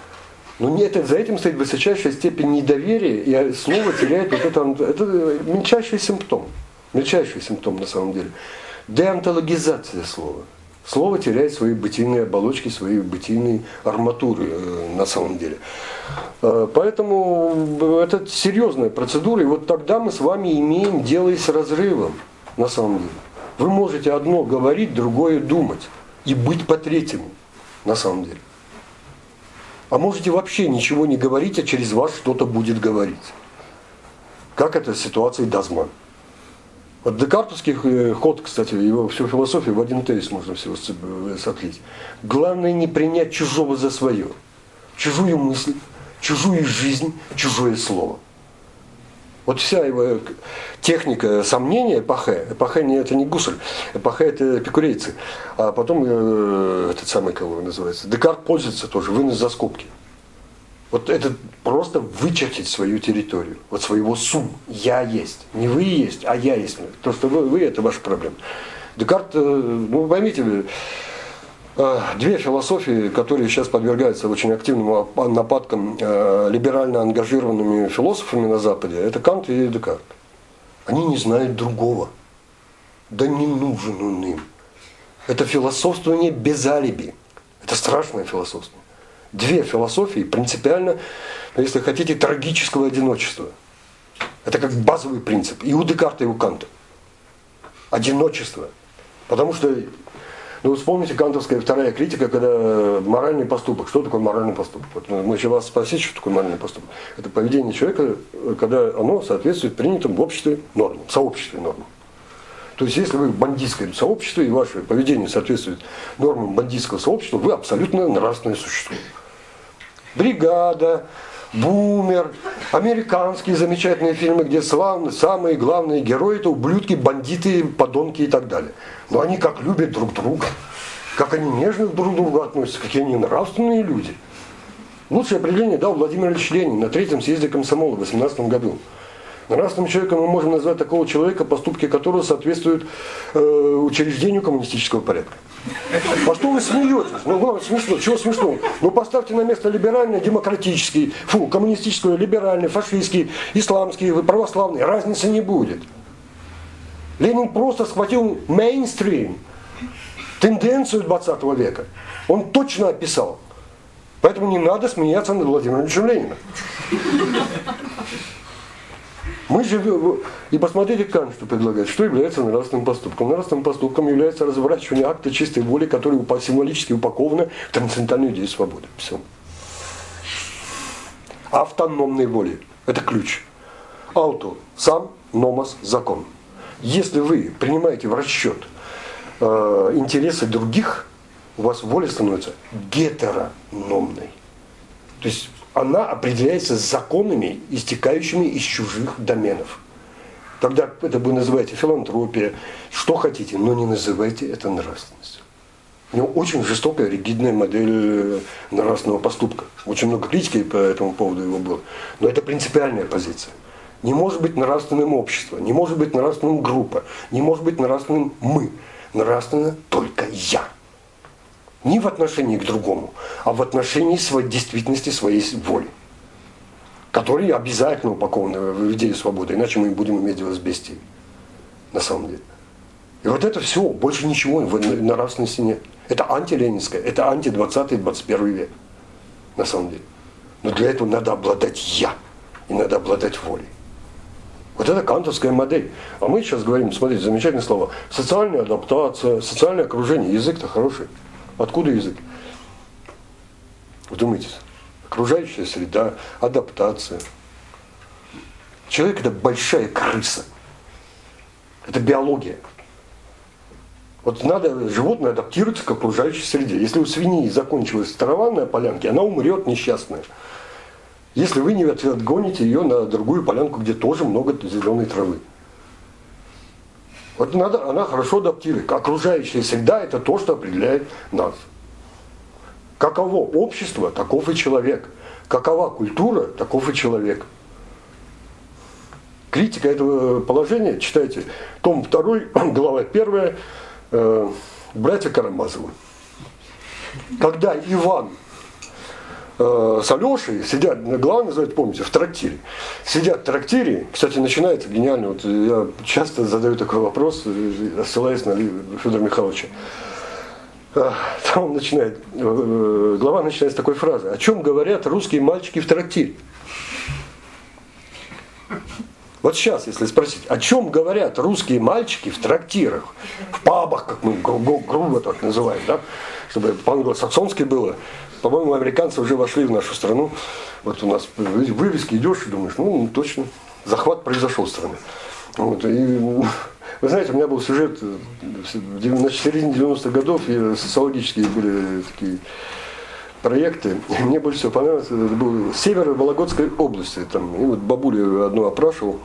Но нет, за этим стоит высочайшая степень недоверия, и слово теряет вот это, это мельчайший симптом. Мельчайший симптом на самом деле. Деонтологизация слова. Слово теряет свои бытийные оболочки, свои бытийные арматуры э, на самом деле. Э, поэтому это серьезная процедура, и вот тогда мы с вами имеем дело и с разрывом на самом деле. Вы можете одно говорить, другое думать и быть по-третьему, на самом деле. А можете вообще ничего не говорить, а через вас что-то будет говорить. Как это в ситуации Дазман. Вот декартовский э, ход, кстати, его всю философию в один тезис можно всего э, сотлить. Главное не принять чужого за свое. Чужую мысль, чужую жизнь, чужое слово. Вот вся его техника сомнения эпохе, эпохе не, это не гусль, эпохе это эпикурейцы, а потом э, этот самый, кого называется, Декарт пользуется тоже, вынос за скобки. Вот это просто вычертить свою территорию, вот своего сум. Я есть. Не вы есть, а я есть. То, что вы, вы это ваша проблема. Декарт, э, ну поймите, Э, две философии, которые сейчас подвергаются очень активным нападкам э, либерально ангажированными философами на Западе, это Кант и Декарт. Они не знают другого. Да не нужен он им. Это философствование без алиби. Это страшное философствование. Две философии принципиально, если хотите, трагического одиночества. Это как базовый принцип. И у Декарта, и у Канта. Одиночество. Потому что, ну вспомните кантовская вторая критика, когда моральный поступок. Что такое моральный поступок? Вот мы еще вас спросить, что такое моральный поступок. Это поведение человека, когда оно соответствует принятым в обществе нормам, в сообществе нормам. То есть, если вы в бандитском сообществе и ваше поведение соответствует нормам бандитского сообщества, вы абсолютно нравственное существо. Бригада, Бумер, американские замечательные фильмы, где славные, самые главные герои это ублюдки, бандиты, подонки и так далее. Но они как любят друг друга, как они нежно друг к другу относятся, какие они нравственные люди. Лучшее определение дал Владимир Ильич Ленин на третьем съезде комсомола в 18 году. Нравственным человеком мы можем назвать такого человека, поступки которого соответствуют э, учреждению коммунистического порядка. А что вы смеетесь? Ну, главное, смешно. Чего смешно? Ну, поставьте на место либеральный, демократический, фу, коммунистический, либеральный, фашистский, исламский, православный. Разницы не будет. Ленин просто схватил мейнстрим, тенденцию 20 века. Он точно описал. Поэтому не надо смеяться над Владимиром Ильичем Лениным. Мы живем, и посмотрите Кант, что предлагает, что является нравственным поступком. Нравственным поступком является разворачивание акта чистой воли, который символически упаковано в трансцендентальную идею свободы. Все. Автономной воли. Это ключ. Ауто. Сам, номос, закон. Если вы принимаете в расчет э, интересы других, у вас воля становится гетерономной. То есть она определяется законами, истекающими из чужих доменов. Тогда это вы называете филантропия, что хотите, но не называйте это нравственностью. У него очень жестокая, ригидная модель э, нравственного поступка. Очень много критики по этому поводу его было. Но это принципиальная позиция. Не может быть нравственным общество, не может быть нравственным группа, не может быть нравственным мы. Нравственно только я не в отношении к другому, а в отношении своей действительности своей воли, которые обязательно упакованы в идею свободы, иначе мы будем иметь дело с бестией, на самом деле. И вот это все, больше ничего в нравственности нет. Это антиленинское, это анти-20-21 век, на самом деле. Но для этого надо обладать «я», и надо обладать волей. Вот это кантовская модель. А мы сейчас говорим, смотрите, замечательное слово, социальная адаптация, социальное окружение, язык-то хороший. Откуда язык? Вдумайтесь. Окружающая среда, адаптация. Человек это большая крыса. Это биология. Вот надо животное адаптироваться к окружающей среде. Если у свиньи закончилась трава на полянке, она умрет несчастная. Если вы не отгоните ее на другую полянку, где тоже много зеленой травы. Вот надо, она хорошо адаптирует. Окружающая среда – это то, что определяет нас. Каково общество, таков и человек. Какова культура, таков и человек. Критика этого положения, читайте, том 2, глава 1, э, братья Карамазовы. Когда Иван э, с Алешей сидят, главное называют, помните, в трактире. Сидят в трактире, кстати, начинается гениально, вот я часто задаю такой вопрос, э, ссылаясь на Федора Михайловича. Э, там он начинает, э, глава начинает с такой фразы. О чем говорят русские мальчики в трактире? Вот сейчас, если спросить, о чем говорят русские мальчики в трактирах, в пабах, как мы грубо так называем, да? чтобы по-англосаксонски было, по-моему, американцы уже вошли в нашу страну. Вот у нас вывески идешь и думаешь, ну, точно, захват произошел страны. Вот, и, вы знаете, у меня был сюжет на середине 90-х годов, и социологические были такие проекты. И мне больше всего понравилось, это был север Вологодской области. Там, и вот бабулю одну опрашивал,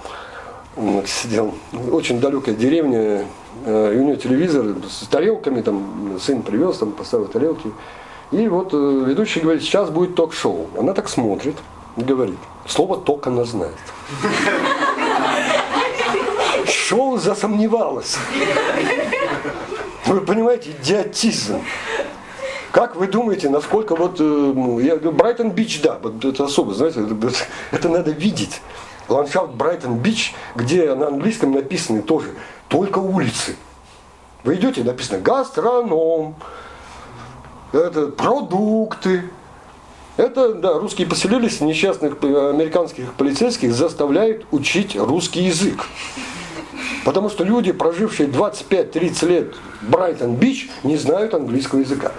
он сидел, очень далекая деревня, э, и у нее телевизор с тарелками, там сын привез, там поставил тарелки. И вот э, ведущий говорит, сейчас будет ток-шоу. Она так смотрит говорит, слово «ток» она знает. Шоу засомневалась. Вы понимаете, идиотизм. Как вы думаете, насколько вот, э, ну, я, Брайтон-Бич, да, вот это особо, знаете, это, надо видеть. Ландшафт Брайтон-Бич, где на английском написаны тоже только улицы. Вы идете, написано гастроном, это продукты. Это, да, русские поселились, несчастных американских полицейских заставляют учить русский язык. Потому что люди, прожившие 25-30 лет в Брайтон-Бич, не знают английского языка.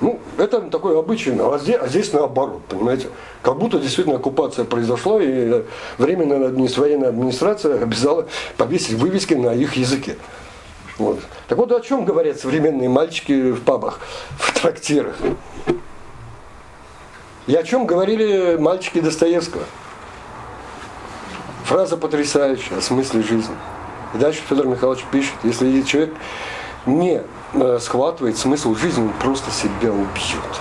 Ну, это такой обычай, а здесь, а здесь наоборот, понимаете. Как будто действительно оккупация произошла, и временная военная администрация обязала повесить вывески на их языке. Вот. Так вот, о чем говорят современные мальчики в пабах, в трактирах? И о чем говорили мальчики Достоевского? Фраза потрясающая о смысле жизни. И дальше Федор Михайлович пишет, если человек не э, схватывает смысл жизни, он просто себя убьет.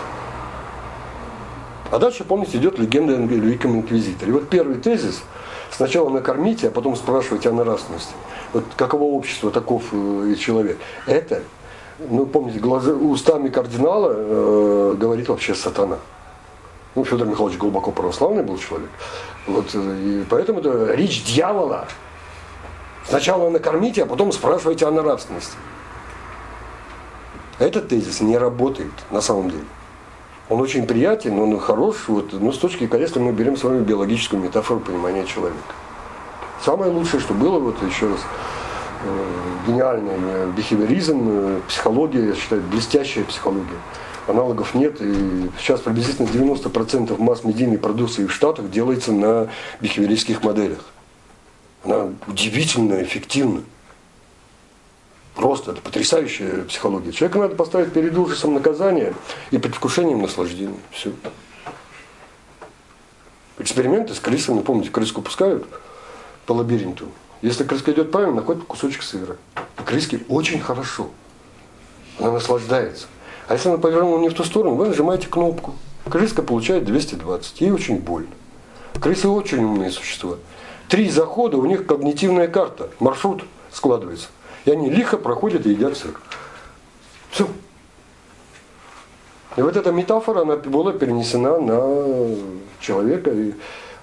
А дальше, помните, идет легенда о Великом Инквизиторе. Вот первый тезис, сначала накормите, а потом спрашивайте о нравственности. Вот каково общество, таков э, и человек. Это, ну помните, глаза, устами кардинала э, говорит вообще сатана. Ну, Федор Михайлович глубоко православный был человек. Вот, э, и поэтому это речь дьявола. Сначала накормите, а потом спрашивайте о нравственности. Этот тезис не работает на самом деле. Он очень приятен, он хорош, вот, но с точки если мы берем с вами биологическую метафору понимания человека. Самое лучшее, что было, вот еще раз, э, гениальный э, бихевиоризм, э, психология, я считаю, блестящая психология. Аналогов нет, и сейчас приблизительно 90% масс-медийной продукции в Штатах делается на бихевиористских моделях. Она удивительно эффективна. Просто это потрясающая психология. Человека надо поставить перед ужасом наказания и предвкушением наслаждения. Все. Эксперименты с крысами, помните, крыску пускают по лабиринту. Если крыска идет правильно, находит кусочек сыра. Крыске очень хорошо. Она наслаждается. А если она повернула не в ту сторону, вы нажимаете кнопку. Крыска получает 220. Ей очень больно. Крысы очень умные существа. Три захода, у них когнитивная карта, маршрут складывается. И они лихо проходят и едят сыр. Все. И вот эта метафора, она была перенесена на человека. И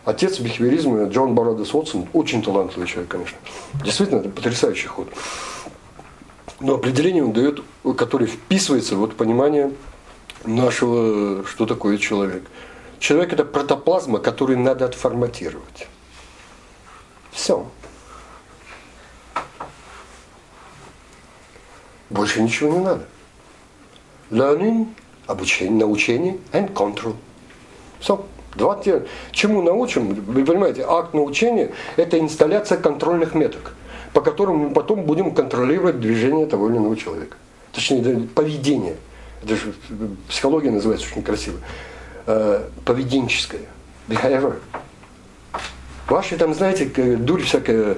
отец бихевиоризма Джон Барадес Уотсон, очень талантливый человек, конечно. Действительно, это потрясающий ход. Но определение он дает, который вписывается в вот понимание нашего, что такое человек. Человек это протоплазма, которую надо отформатировать. Все. Больше ничего не надо. Learning, обучение, научение and control. Все. Два те, чему научим, вы понимаете, акт научения – это инсталляция контрольных меток, по которым мы потом будем контролировать движение того или иного человека. Точнее, поведение. Это же психология называется очень красиво. Э, поведенческое. Behavior. Ваши там, знаете, дурь всякая,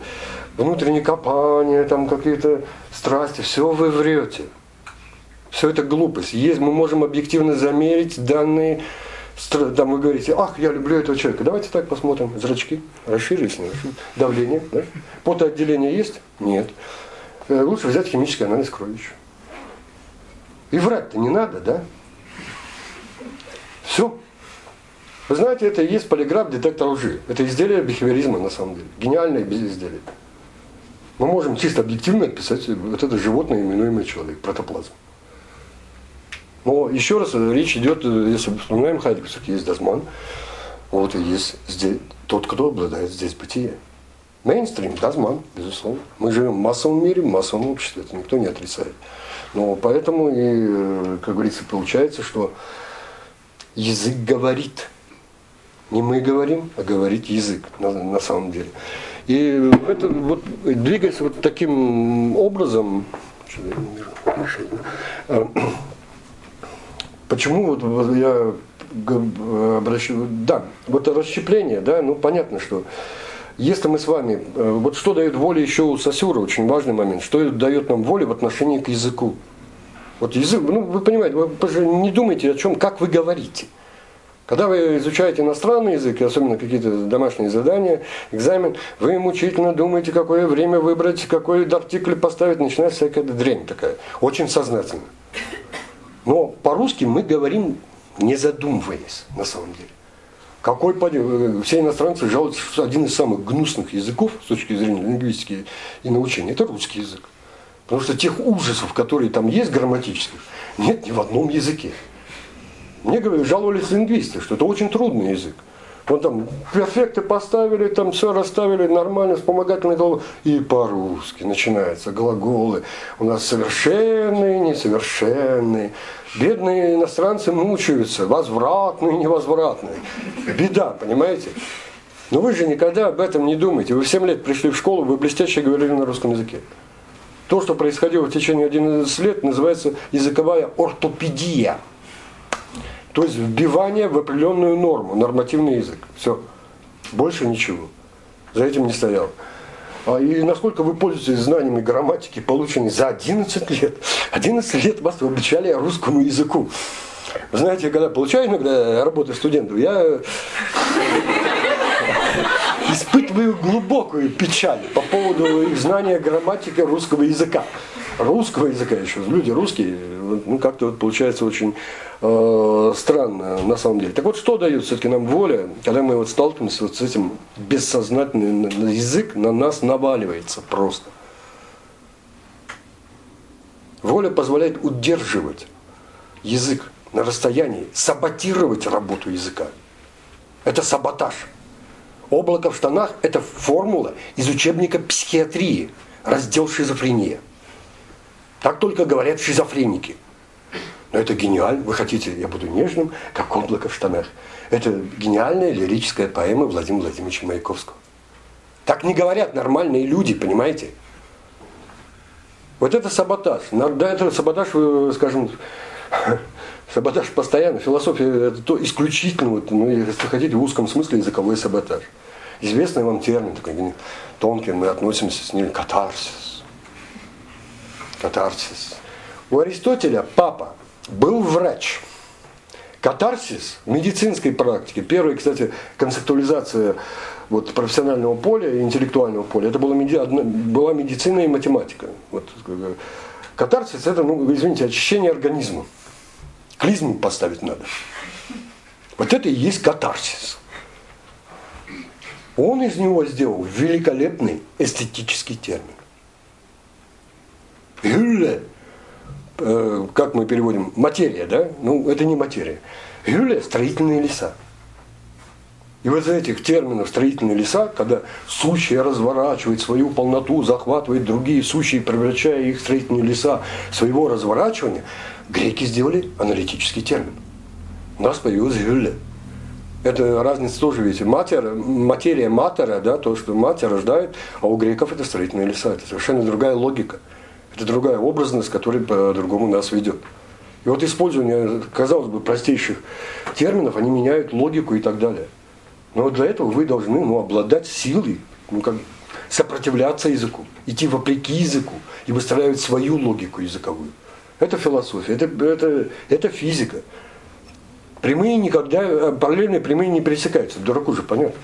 внутреннее копание, там какие-то страсти, все вы врете. Все это глупость. Есть, мы можем объективно замерить данные, там вы говорите, ах, я люблю этого человека. Давайте так посмотрим. Зрачки расширились, не расширились. Давление, да? Потоотделение есть? Нет. Э, лучше взять химический анализ крови еще. И врать-то не надо, да? Все. Вы знаете, это и есть полиграф детектор лжи. Это изделие бихевиоризма на самом деле. Гениальное изделие. Мы можем чисто объективно описать вот это животное, именуемое человек, протоплазм. Но еще раз, речь идет, если мы вспоминаем Хайдегер, есть Дазман, вот и есть здесь тот, кто обладает здесь бытие. Мейнстрим, Дазман, безусловно. Мы живем в массовом мире, в массовом обществе, это никто не отрицает. Но поэтому и, э, как говорится, получается, что язык говорит – не мы говорим, а говорит язык на, на самом деле. И это вот двигаясь вот таким образом, почему вот я обращаю, да, вот расщепление, да, ну понятно, что если мы с вами, э, вот что дает воля еще у Сосюра, очень важный момент, что дает нам воля в отношении к языку. Вот язык, ну вы понимаете, вы не думайте о чем, как вы говорите. Когда вы изучаете иностранный язык, особенно какие-то домашние задания, экзамен, вы мучительно думаете, какое время выбрать, какой артикль поставить, начинается всякая дрянь такая, очень сознательно. Но по-русски мы говорим, не задумываясь, на самом деле. Какой все иностранцы жалуются, что один из самых гнусных языков с точки зрения лингвистики и научения – это русский язык. Потому что тех ужасов, которые там есть грамматических, нет ни в одном языке. Мне говорили, жаловались лингвисты, что это очень трудный язык. Вот там перфекты поставили, там все расставили нормально, вспомогательные глаголы. И по-русски начинаются глаголы. У нас совершенные, несовершенные. Бедные иностранцы мучаются, возвратные, невозвратные. Беда, понимаете? Но вы же никогда об этом не думаете. Вы в 7 лет пришли в школу, вы блестяще говорили на русском языке. То, что происходило в течение 11 лет, называется языковая ортопедия. То есть вбивание в определенную норму, нормативный язык. Все. Больше ничего. За этим не стоял. А И насколько вы пользуетесь знаниями грамматики, полученными за 11 лет. 11 лет вас обучали русскому языку. Вы знаете, когда получаю иногда работы студентов, я испытываю глубокую печаль по поводу их знания грамматики русского языка. Русского языка еще. Люди русские, ну как-то вот получается очень э, странно на самом деле. Так вот, что дает все-таки нам воля, когда мы вот сталкиваемся вот с этим бессознательным язык на нас наваливается просто. Воля позволяет удерживать язык на расстоянии, саботировать работу языка. Это саботаж. Облако в штанах – это формула из учебника психиатрии, раздел шизофрения. Так только говорят шизофреники. Но это гениально. Вы хотите, я буду нежным, как облако в штанах. Это гениальная лирическая поэма Владимира Владимировича Маяковского. Так не говорят нормальные люди, понимаете? Вот это саботаж. Да, это саботаж, скажем, саботаж постоянно. Философия это то исключительно, вот, ну, если хотите, в узком смысле языковой саботаж. Известный вам термин, такой тонкий, мы относимся с ним катарсис. Катарсис. У Аристотеля папа был врач. Катарсис в медицинской практике, первая, кстати, концептуализация вот, профессионального поля, интеллектуального поля, это была, меди... была медицина и математика. Вот, катарсис это, ну, извините, очищение организма. Клизму поставить надо. Вот это и есть катарсис. Он из него сделал великолепный эстетический термин. Гюлле, э, как мы переводим, материя, да? Ну, это не материя. Гюлле – строительные леса. И вот из этих терминов строительные леса, когда сущее разворачивает свою полноту, захватывает другие сущие, превращая их в строительные леса своего разворачивания, греки сделали аналитический термин. У нас появилась гюлле. Это разница тоже, видите, матер, материя матера, да, то, что мать рождает, а у греков это строительные леса. Это совершенно другая логика. Это другая образность, которая по-другому нас ведет. И вот использование, казалось бы, простейших терминов, они меняют логику и так далее. Но для этого вы должны ну, обладать силой, ну, как, сопротивляться языку, идти вопреки языку и выстраивать свою логику языковую. Это философия, это, это, это физика. Прямые никогда, параллельные прямые не пересекаются. Дураку же понятно.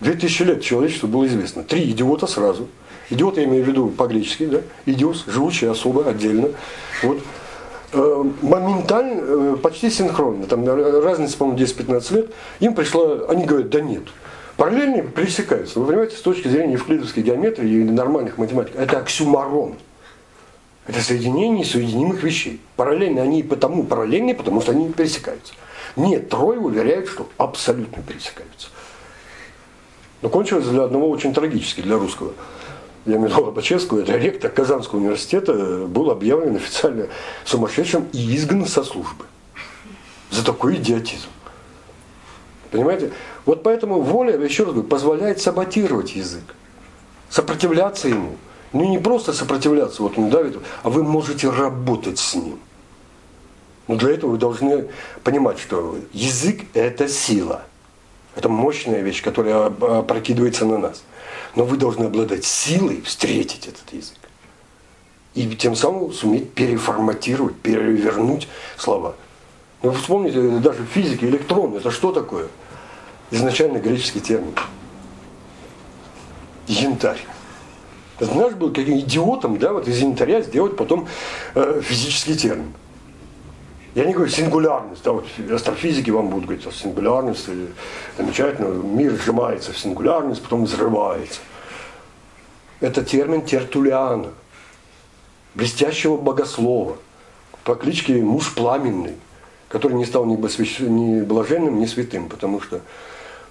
Две тысячи лет человечеству было известно. Три идиота сразу. Идиот я имею в виду по-гречески, да? Идиос, живущий особо, отдельно. Вот. Э, моментально, э, почти синхронно, там разница, по-моему, 10-15 лет, им пришла, они говорят, да нет, параллельные пересекаются. Вы понимаете, с точки зрения евклидовской геометрии или нормальных математик, это оксюмарон. Это соединение соединимых вещей. Параллельно они потому параллельные, потому что они пересекаются. Нет, трое уверяют, что абсолютно пересекаются. Но кончилось для одного очень трагически, для русского я виду Лобачевского, это ректор Казанского университета, был объявлен официально сумасшедшим и изгнан со службы. За такой идиотизм. Понимаете? Вот поэтому воля, еще раз говорю, позволяет саботировать язык, сопротивляться ему. Ну не просто сопротивляться, вот он давит, а вы можете работать с ним. Но для этого вы должны понимать, что язык – это сила. Это мощная вещь, которая опрокидывается на нас. Но вы должны обладать силой встретить этот язык. И тем самым суметь переформатировать, перевернуть слова. Ну, вы вспомните, даже в физике электрон, это что такое? Изначально греческий термин. Янтарь. Наш был каким идиотом, да, вот из янтаря сделать потом э, физический термин. Я не говорю сингулярность, да, вот астрофизики вам будут говорить, что сингулярность замечательно, мир сжимается в сингулярность, потом взрывается. Это термин Тертулиана. блестящего богослова по кличке Муж Пламенный, который не стал ни, посвящ... ни блаженным, ни святым, потому что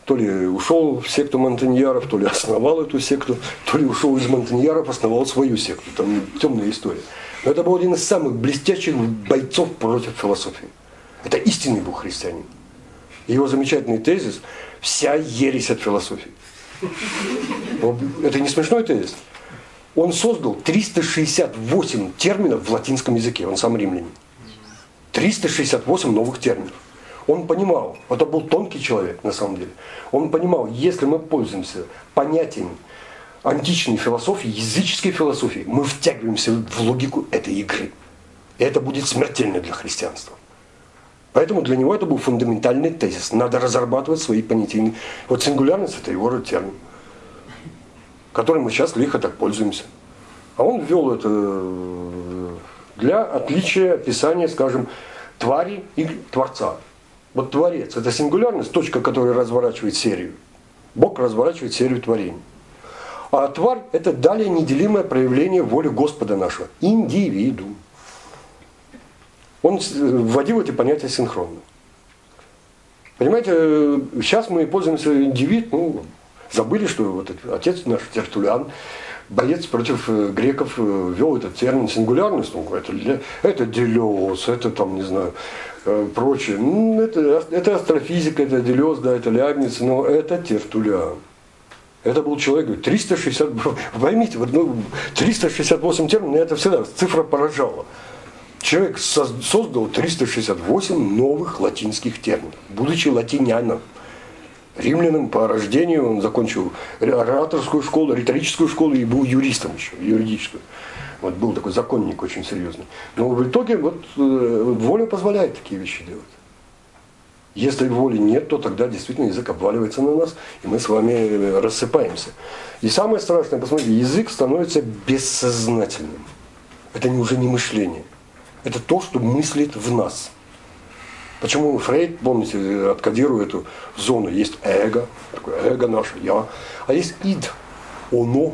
то ли ушел в секту Монтаньяров, то ли основал эту секту, то ли ушел из Монтаньяров, основал свою секту. Там темная история. Но это был один из самых блестящих бойцов против философии. Это истинный был христианин. Его замечательный тезис – вся ересь от философии. Это не смешной тезис. Он создал 368 терминов в латинском языке, он сам римлянин. 368 новых терминов. Он понимал, это был тонкий человек на самом деле, он понимал, если мы пользуемся понятиями античной философии, языческой философии, мы втягиваемся в логику этой игры. И это будет смертельно для христианства. Поэтому для него это был фундаментальный тезис. Надо разрабатывать свои понятийные... Вот сингулярность – это его термин, которым мы сейчас лихо так пользуемся. А он ввел это э, для отличия описания, скажем, твари и Творца. Вот Творец – это сингулярность, точка, которая разворачивает серию. Бог разворачивает серию творений. А тварь – это далее неделимое проявление воли Господа нашего. Индивидуум. Он вводил эти понятия синхронно. Понимаете, сейчас мы пользуемся индивид, ну, забыли, что вот отец наш Тертулян, боец против э, греков, э, вел этот термин сингулярность, ну, это, это делез, это там, не знаю, э, прочее. Ну, это, это астрофизика, это делез, да, это Лябница, но это Тертулян. Это был человек, 360, поймите, вот, ну, 368 терминов, это всегда цифра поражала. Человек создал 368 новых латинских терминов, будучи латиняном. Римлянам по рождению он закончил ораторскую школу, риторическую школу и был юристом еще, юридическую. Вот был такой законник очень серьезный. Но в итоге вот э, воля позволяет такие вещи делать. Если воли нет, то тогда действительно язык обваливается на нас, и мы с вами э, рассыпаемся. И самое страшное, посмотрите, язык становится бессознательным. Это уже не мышление. Это то, что мыслит в нас. Почему Фрейд, помните, откодирует эту зону. Есть эго, такое эго наше, я. А есть ид, оно.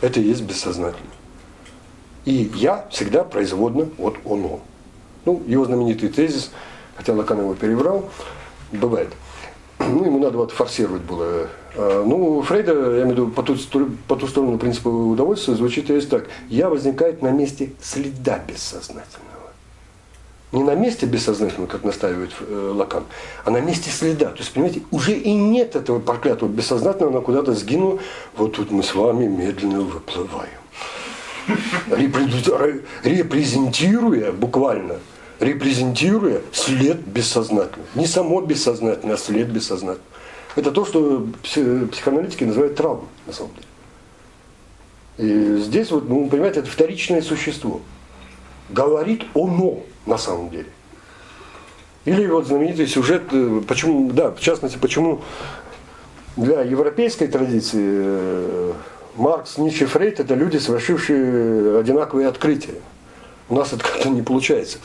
Это и есть бессознательно. И я всегда производно от оно. Ну, его знаменитый тезис – хотя Лакан его перебрал, бывает. Ну, ему надо вот форсировать было. А, ну, Фрейда, я имею в виду, по ту, по ту сторону принципа удовольствия звучит есть так. Я возникает на месте следа бессознательного. Не на месте бессознательного, как настаивает э, Лакан, а на месте следа. То есть, понимаете, уже и нет этого проклятого бессознательного, оно куда-то сгинуло. Вот тут мы с вами медленно выплываем. Репрезентируя буквально репрезентируя след бессознательного. Не само бессознательное, а след бессознательного. Это то, что психоаналитики называют травмой, на самом деле. И здесь, вот, ну, понимаете, это вторичное существо. Говорит оно, на самом деле. Или вот знаменитый сюжет, э, почему, да, в частности, почему для европейской традиции э, Маркс, Ницше, Фрейд – это люди, совершившие одинаковые открытия. У нас это как-то не получается.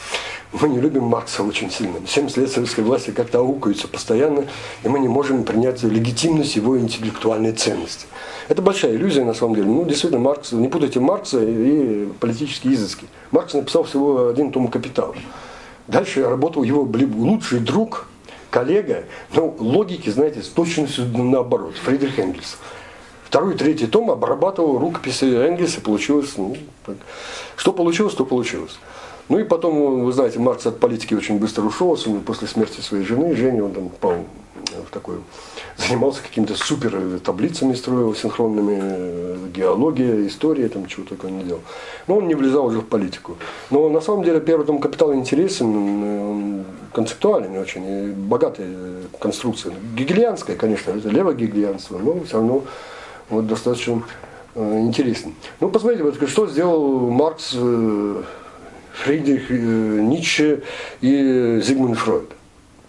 Мы не любим Маркса очень сильно. 70 лет советской власти как-то аукаются постоянно, и мы не можем принять легитимность его интеллектуальной ценности. Это большая иллюзия на самом деле. Ну, действительно, Маркс, не путайте Маркса и политические изыски. Маркс написал всего один том «Капитал». Дальше работал его лучший друг, коллега, но логики, знаете, с точностью наоборот, Фридрих Энгельс. Второй третий том обрабатывал рукописи Энгельса, получилось, ну, так. что получилось, то получилось. Ну и потом, вы знаете, Маркс от политики очень быстро ушел, после смерти своей жены, Жени, он там пал в такой, занимался какими-то супер таблицами, строил синхронными, э, геология, история, там чего только не делал. Но он не влезал уже в политику. Но на самом деле первый том «Капитал» интересен, он концептуальный очень, и богатая конструкция. Гегелианская, конечно, это левогегелианство, но все равно вот достаточно э, интересен. Ну, посмотрите, вот, что сделал Маркс, э, Фридрих э, Ницше и Зигмунд Фройд.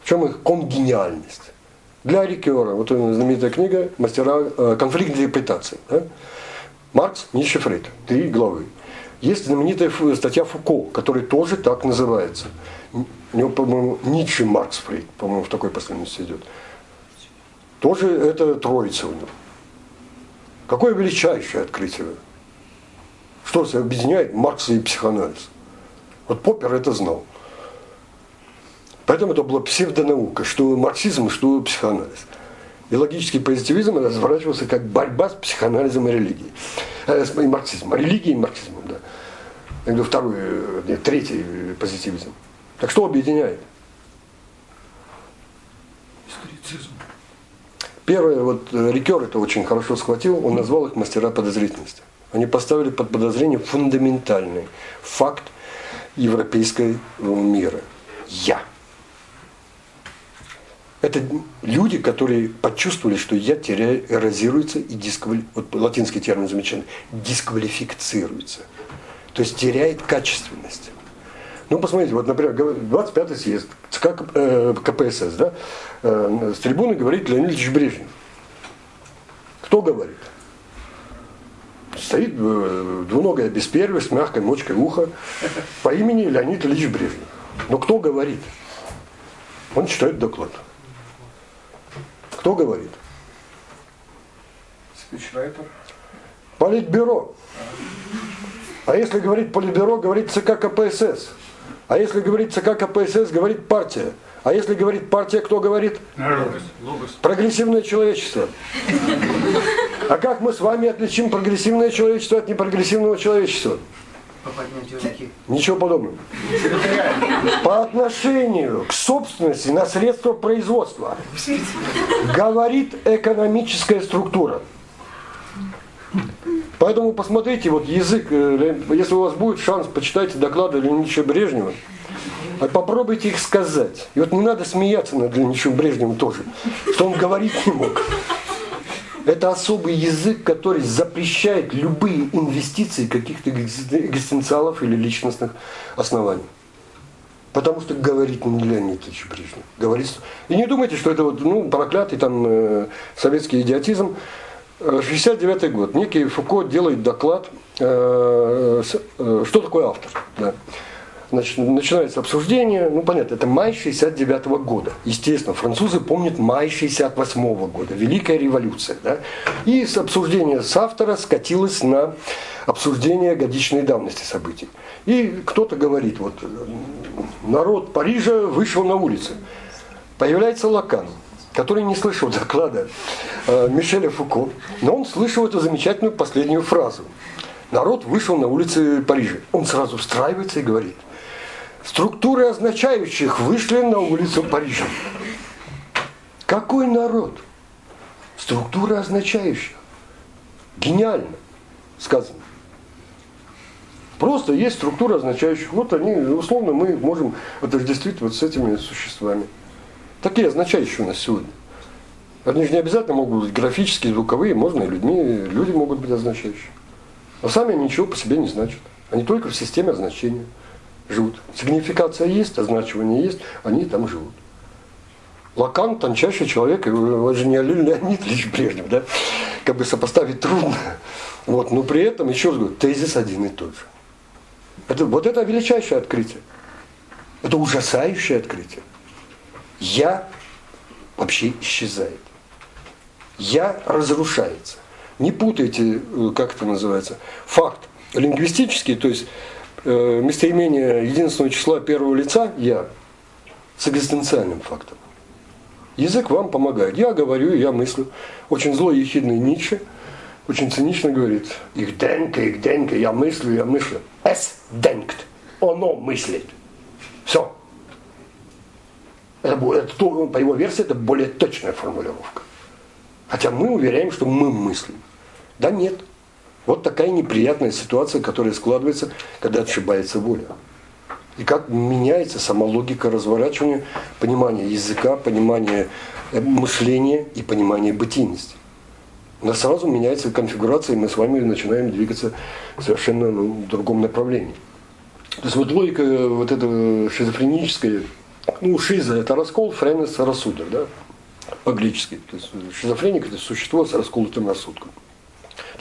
В чем их конгениальность? Для Рикера, вот знаменитая книга «Мастера конфликт интерпретации». Да? Маркс, Ницше, Фрейд. Три главы. Есть знаменитая статья Фуко, которая тоже так называется. У него, по-моему, Ницше, Маркс, Фрейд, по-моему, в такой последовательности идет. Тоже это троица у него. Какое величайшее открытие Что объединяет Маркс и психоанализ? Вот Поппер это знал. Поэтому это была псевдонаука, что марксизм, что психоанализ. И логический позитивизм разворачивался как борьба с психоанализом и религией. Э, и марксизмом. Религией и марксизмом, да. Я говорю, второй, э, нет, третий позитивизм. Так что объединяет? Историцизм. Первое, вот э, Рикер это очень хорошо схватил, он назвал их мастера подозрительности. Они поставили под подозрение фундаментальный факт европейского мира. Я. Это люди, которые почувствовали, что я теряю, эрозируется и дисквали... вот латинский термин замечательный, дисквалифицируется. То есть теряет качественность. Ну, посмотрите, вот, например, 25-й съезд ЦК э, КПСС, да, э, с трибуны говорит Леонид Ильич Брежнев. Кто говорит? Стоит э, двуногая беспервия с мягкой мочкой уха по имени Леонид Ильич Брежнев. Но кто говорит? Он читает доклад. Кто говорит? Спичрайтер. Политбюро. А если говорит Политбюро, говорит ЦК КПСС. А если говорит ЦК КПСС, говорит партия. А если говорит партия, кто говорит? Логос. Прогрессивное человечество. А как мы с вами отличим прогрессивное человечество от непрогрессивного человечества? Ничего подобного. По отношению к собственности на средства производства говорит экономическая структура. Поэтому посмотрите, вот язык, э, если у вас будет шанс, почитайте доклады Леонида Брежнева, а попробуйте их сказать. И вот не надо смеяться над Леонидом Брежневым тоже, что он говорить не мог. Это особый язык, который запрещает любые инвестиции каких-то экзистенциалов или личностных оснований. Потому что говорит не Леонид Ильич Брежнев. Говорит... И не думайте, что это вот, ну, проклятый там э, советский идиотизм. 69 год. Некий Фуко делает доклад, э, э, что такое автор. Да. Значит, начинается обсуждение, ну понятно, это май 69 года. Естественно, французы помнят май 68 года, Великая революция. Да? И с обсуждения с автора скатилось на обсуждение годичной давности событий. И кто-то говорит, вот народ Парижа вышел на улицы. Появляется Лакан, который не слышал доклада э, Мишеля Фуко, но он слышал эту замечательную последнюю фразу. Народ вышел на улицы Парижа. Он сразу встраивается и говорит – Структуры означающих вышли на улицу Парижа. Какой народ? Структуры означающих. Гениально сказано. Просто есть структура означающих. Вот они, условно, мы можем отождествить вот с этими существами. Такие означающие у нас сегодня. Они же не обязательно могут быть графические, звуковые, можно и людьми, люди могут быть означающие. Но сами они ничего по себе не значат. Они только в системе означения живут. Сигнификация есть, означивание есть, они там живут. Лакан тончайший человек, его же не Леонид Ильич Брежнев, да? Как бы сопоставить трудно. Вот, но при этом, еще раз говорю, тезис один и тот же. Это, вот это величайшее открытие. Это ужасающее открытие. Я вообще исчезает. Я разрушается. Не путайте, э, как это называется, факт лингвистический, то есть Э, местоимение единственного числа первого лица «я» с экзистенциальным фактом. Язык вам помогает. Я говорю, я мыслю. Очень злой ехидный Ницше очень цинично говорит, их денка, их денка, я мыслю, я мыслю. Es denkt, оно мыслит. Все. Это, по его версии это более точная формулировка. Хотя мы уверяем, что мы мыслим. Да нет. Вот такая неприятная ситуация, которая складывается, когда отшибается воля. И как меняется сама логика разворачивания, понимания языка, понимания э, мышления и понимания бытийности. У нас сразу меняется конфигурация, и мы с вами начинаем двигаться совершенно ну, в другом направлении. То есть вот логика э, вот эта шизофреническая, ну, шиза – это раскол, френес – рассудок, да, по-гречески. То есть шизофреник – это существо с расколотым рассудком.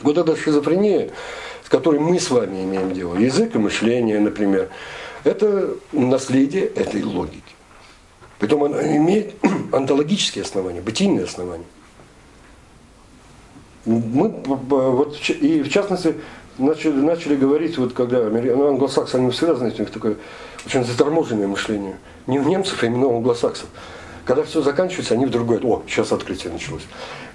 Вот эта шизофрения, с которой мы с вами имеем дело, язык и мышление, например, это наследие этой логики. Притом она имеет онтологические основания, бытийные основания. Мы, вот, и в частности, начали, начали говорить, вот когда ну, англосаксы, они всегда, знаете, у такое очень заторможенное мышление. Не у немцев, а именно у англосаксов. Когда все заканчивается, они вдруг говорят, о, сейчас открытие началось.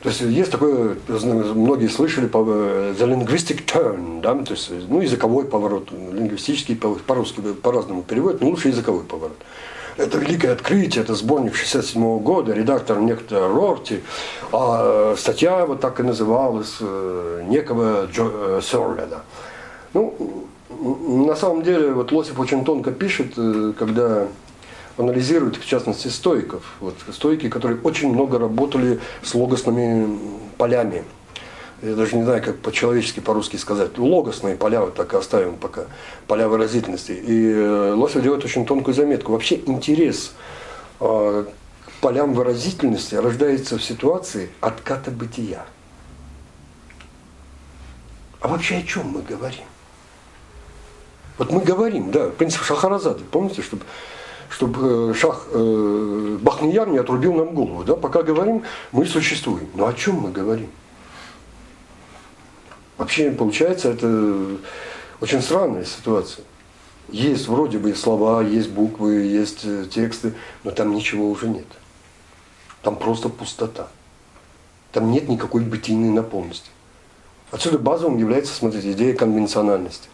То есть есть такое, многие слышали, э, the linguistic turn, да, то есть, ну, языковой поворот, лингвистический, по- по-русски по-разному переводят, но лучше языковой поворот. Это великое открытие, это сборник 67 года, редактор некто Рорти, а э, статья вот так и называлась, э, некого Джо, э, Сёрледа. Ну, на самом деле, вот Лосев очень тонко пишет, э, когда анализирует, в частности, стоиков. Вот, стойки, которые очень много работали с логосными полями. Я даже не знаю, как по-человечески, по-русски сказать. Логосные поля, вот так и оставим пока, поля выразительности. И э, Лосев делает очень тонкую заметку. Вообще интерес э, к полям выразительности рождается в ситуации отката бытия. А вообще о чем мы говорим? Вот мы говорим, да, принцип Шахаразады, помните, чтобы чтобы шах э, Бахнияр не отрубил нам голову. Да? Пока говорим, мы существуем. Но о чем мы говорим? Вообще, получается, это очень странная ситуация. Есть вроде бы слова, есть буквы, есть э, тексты, но там ничего уже нет. Там просто пустота. Там нет никакой бытийной наполненности. Отсюда базовым является, смотрите, идея конвенциональности.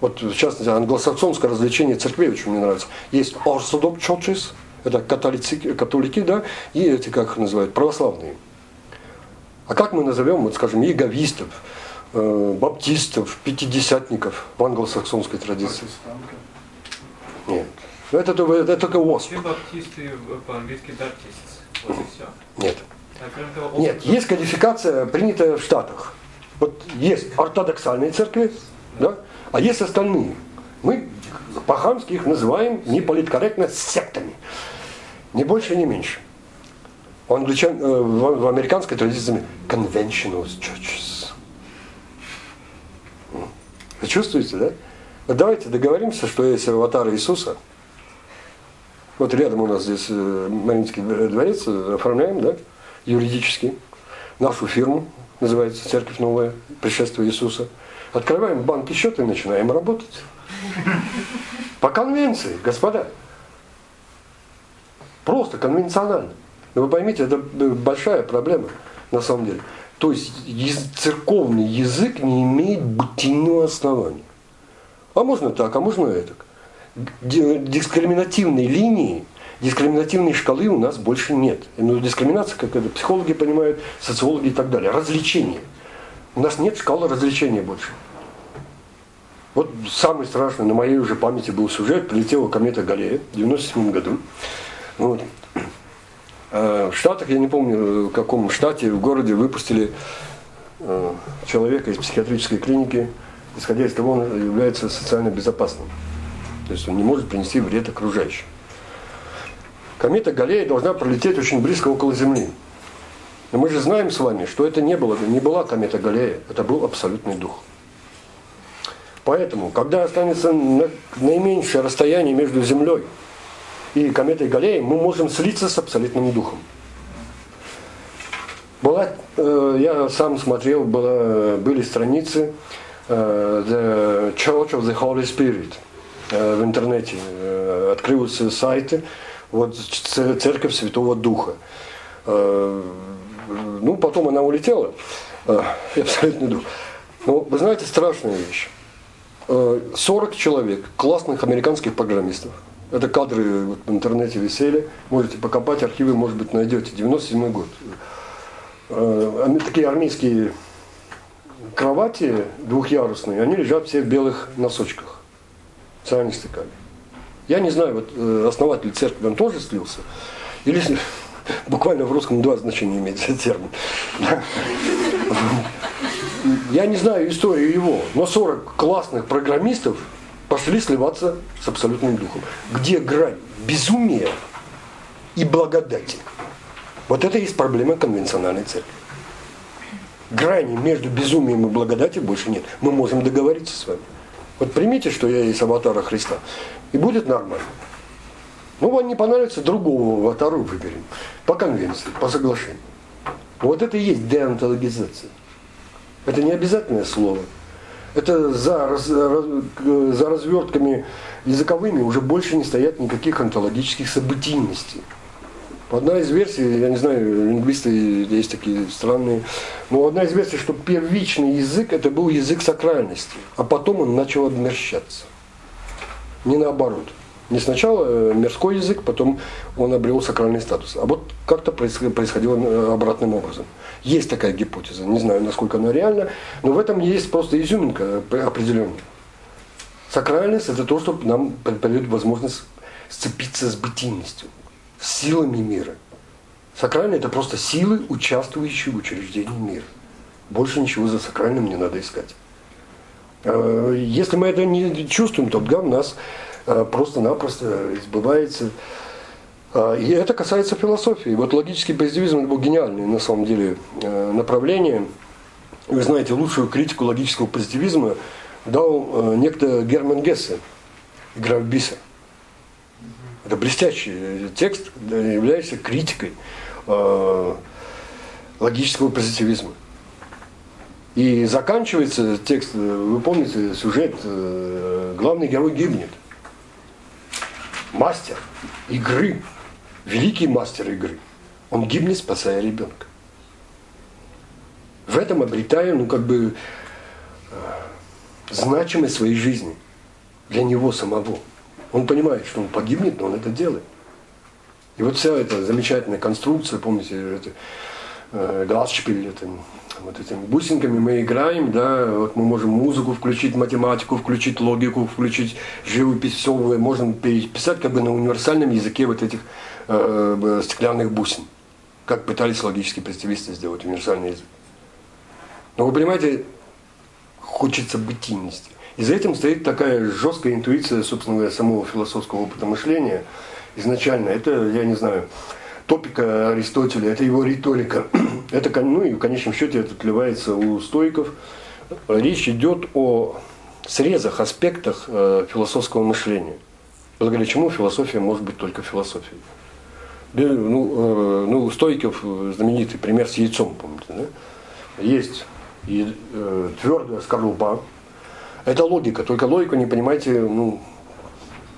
Вот, в частности, англосаксонское развлечение церквей очень мне нравится. Есть Orthodox churches, это католици, католики, да, и эти, как их называют, православные. А как мы назовем, вот, скажем, яговистов, э, баптистов, пятидесятников в англосаксонской традиции? Нет. Ну, Это, только- это только ОСП. Все баптисты э, по-английски baptists. Вот и все. Нет. А Нет, есть кодификация, принятая в Штатах. Вот есть ортодоксальные церкви, да, а есть остальные. Мы по-хамски их называем неполиткорректно сектами. Ни больше, ни меньше. У англичан, э, в, в американской традиции conventional churches. Вы чувствуете, да? Давайте договоримся, что есть аватар Иисуса. Вот рядом у нас здесь э, Мариинский дворец, э, оформляем, да, юридически. Нашу фирму, называется Церковь Новая, Пришествие Иисуса. Открываем банки счет и начинаем работать. По конвенции, господа. Просто конвенционально. Но вы поймите, это большая проблема на самом деле. То есть церковный язык не имеет бытийного основания. А можно так, а можно. Ди- Дискриминативной линии, дискриминативной шкалы у нас больше нет. Ну, дискриминация, как это психологи понимают, социологи и так далее. Развлечение. У нас нет шкалы развлечения больше. Вот самый страшный на моей уже памяти был сюжет. Прилетела комета Галлея в 97 году. Вот. Э, В Штатах, я не помню, в каком штате, в городе выпустили э, человека из психиатрической клиники, исходя из того, он является социально безопасным. То есть он не может принести вред окружающим. Комета Галлея должна пролететь очень близко около Земли. Но мы же знаем с вами, что это не, было, не была комета Галлея, это был абсолютный дух. Поэтому, когда останется на- наименьшее расстояние между Землей и кометой Галлеей, мы можем слиться с абсолютным духом. Была, э, я сам смотрел, была, были страницы э, The Church of the Holy Spirit э, в интернете. Э, открылись сайты, вот Церковь Святого Духа. Э, ну, потом она улетела, э, абсолютный дух. Но вы знаете, страшная вещь. Э, 40 человек, классных американских программистов. Это кадры вот в интернете висели. Можете покопать, архивы, может быть, найдете. 97 год. Э, Такие армейские кровати двухъярусные, они лежат все в белых носочках. Сами стыкали. Я не знаю, вот э, основатель церкви, он тоже слился? Или буквально в русском два значения имеет термин. Я не знаю историю его, но 40 классных программистов пошли сливаться с абсолютным духом. Где грань безумия и благодати? Вот это и есть проблема конвенциональной церкви. Грани между безумием и благодатью больше нет. Мы можем договориться с вами. Вот примите, что я из аватара Христа, и будет нормально. Ну, вам не понравится, другого аватара выберем. По конвенции, по соглашению. Вот это и есть деонтологизация. Это не обязательное слово. Это за, раз- раз- за развертками языковыми уже больше не стоят никаких онтологических событийностей. Одна из версий, я не знаю, лингвисты есть такие странные, но одна из версий, что первичный язык это был язык сакральности, а потом он начал обмерщаться. Не наоборот. Не сначала э, мирской язык, потом он обрел сакральный статус. А вот как-то происход- происходило э, обратным образом. Есть такая гипотеза, не знаю, насколько она реальна, но в этом есть просто изюминка э, определенная. Сакральность – это то, что нам дает возможность сцепиться с бытийностью, с силами мира. Сакральное – это просто силы, участвующие в учреждении мира. Больше ничего за сакральным не надо искать. Если мы это не чувствуем, то у нас просто-напросто избывается. Э, И это касается философии. Вот логический позитивизм это был гениальное на самом деле э, направление. Вы знаете, лучшую критику логического позитивизма дал э, некто Герман Гессе, «Игра в бисер». Это блестящий э, текст, да, являющийся критикой э, логического позитивизма. И заканчивается текст, э, вы помните сюжет, э, главный герой гибнет. Мастер игры, великий мастер игры, он гибнет, спасая ребенка. В этом обретая, ну как бы, э, значимость своей жизни для него самого. Он понимает, что он погибнет, но он это делает. И вот вся эта замечательная конструкция, помните, это, э, Глазшпиль, это, вот этими бусинками мы играем, да, вот мы можем музыку включить, математику включить, логику включить, живопись, все можно переписать как бы на универсальном языке вот этих э, э, стеклянных бусин. Как пытались логические позитивисты сделать универсальный язык. Но вы понимаете, хочется бытийности. И за этим стоит такая жесткая интуиция, собственно говоря, самого философского опыта мышления. Изначально это, я не знаю, топика Аристотеля, это его риторика. Это, ну и в конечном счете это отливается у стоиков. Речь идет о срезах, аспектах э, философского мышления. Благодаря чему философия может быть только философией. Ну, э, ну, э, знаменитый пример с яйцом, помните, да? Есть и, э, твердая скорлупа. Это логика, только логику не понимаете, ну,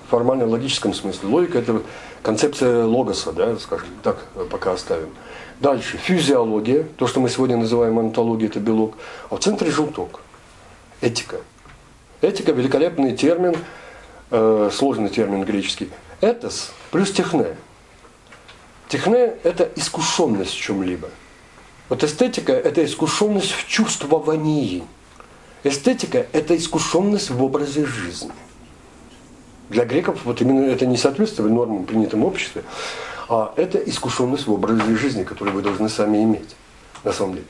формально-логическом смысле. Логика – это концепция логоса, да, скажем, так э, пока оставим. Дальше, физиология, то, что мы сегодня называем онтологией, это белок. А в центре желток, этика. Этика – великолепный термин, э, сложный термин греческий. Этос плюс техне. Техне – это искушенность в чем-либо. Вот эстетика – это искушенность в чувствовании. Эстетика – это искушенность в образе жизни. Для греков вот именно это не соответствует нормам принятым в обществе, а это искушенность в образе жизни, которую вы должны сами иметь, на самом деле.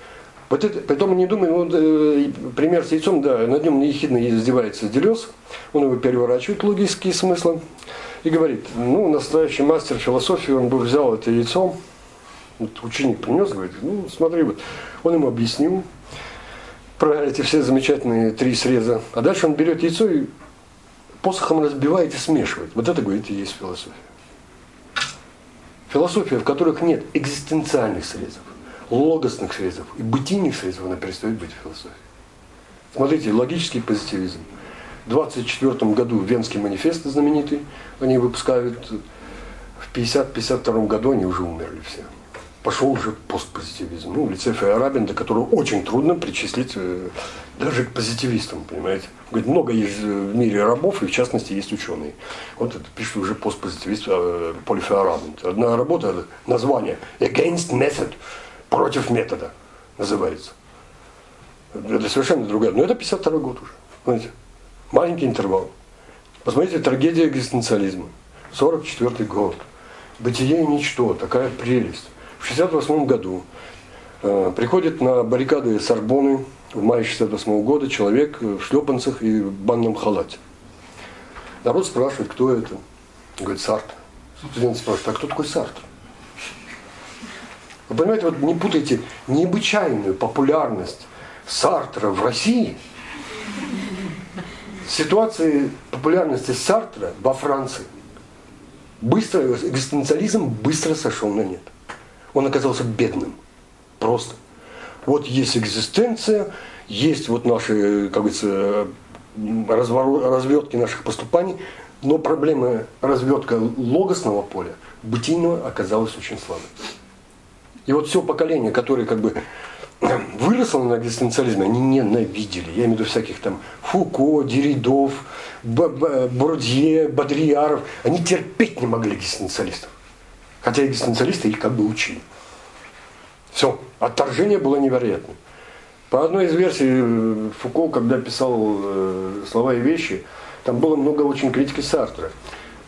Вот это, поэтому не думаю, вот, э, пример с яйцом, да, над нем ехидно издевается Делес, он его переворачивает логические смыслы и говорит, ну, настоящий мастер философии, он бы взял это яйцо, вот ученик принес, говорит, ну, смотри, вот, он ему объяснил про эти все замечательные три среза, а дальше он берет яйцо и посохом разбивает и смешивает. Вот это, говорит, и есть философия. Философия, в которых нет экзистенциальных срезов, логосных срезов и бытийных срезов, она перестает быть философией. Смотрите, логический позитивизм. В 24 году Венский манифест знаменитый, они выпускают. В 50-52 году они уже умерли все. Пошел уже постпозитивизм. Ну, в лице Фейерабенда, которого очень трудно причислить э, даже к позитивистам, понимаете. Говорит, много есть в мире рабов, и в частности есть ученые. Вот это пишет уже постпозитивист э, Поль Фейерабенд. Одна работа, название «Against Method», «Против метода» называется. Это совершенно другая. Но это 52 год уже. Знаете, маленький интервал. Посмотрите, трагедия экзистенциализма. 44 год. Бытие и ничто. Такая прелесть. В 68 году э, приходит на баррикады Сорбоны в мае 68 года человек в шлепанцах и в банном халате. Народ спрашивает, кто это. Говорит, Сартр. Студент спрашивает, а кто такой Сартр? Вы понимаете, вот не путайте необычайную популярность Сартра в России с ситуацией популярности Сартра во Франции. Быстро, экзистенциализм быстро сошел на нет. Он оказался бедным. Просто. Вот есть экзистенция, есть вот наши, как говорится, развертки наших поступаний, но проблема развертка логосного поля, бытийного, оказалась очень слабой. И вот все поколение, которое как бы выросло на экзистенциализме, они ненавидели. Я имею в виду всяких там Фуко, Деридов, Бордье, Бодрияров. Они терпеть не могли экзистенциалистов. Хотя экзистенциалисты их как бы учили. Все, отторжение было невероятным. По одной из версий, Фуко, когда писал э, слова и вещи, там было много очень критики Сартра.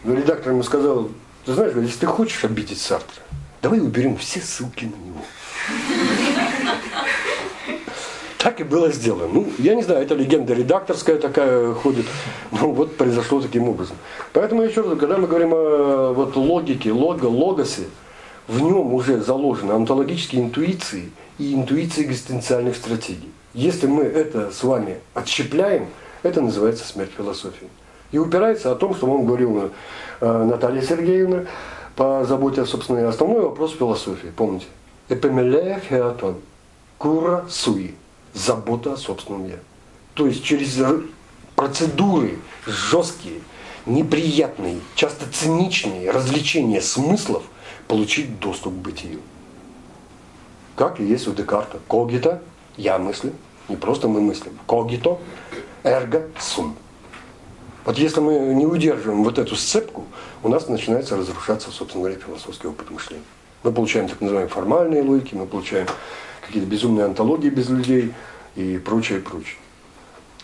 Но редактор ему сказал, ты знаешь, если ты хочешь обидеть Сартра, давай уберем все ссылки на него. Так и было сделано. Ну, я не знаю, это легенда редакторская такая ходит. Ну, вот произошло таким образом. Поэтому еще раз, когда мы говорим о вот, логике, лого, логосе, в нем уже заложены онтологические интуиции и интуиции экзистенциальных стратегий. Если мы это с вами отщепляем, это называется смерть философии. И упирается о том, что вам говорила э, Наталья Сергеевна по заботе о собственной основной вопрос философии. Помните? Эпемелея феатон. Кура суи забота о собственном я. То есть через процедуры жесткие, неприятные, часто циничные развлечения смыслов получить доступ к бытию. Как и есть у Декарта. Когито – я мыслю, не просто мы мыслим. Когито – эрго – сум. Вот если мы не удерживаем вот эту сцепку, у нас начинается разрушаться, собственно говоря, философский опыт мышления. Мы получаем так называемые формальные логики, мы получаем какие-то безумные антологии без людей и прочее, прочее.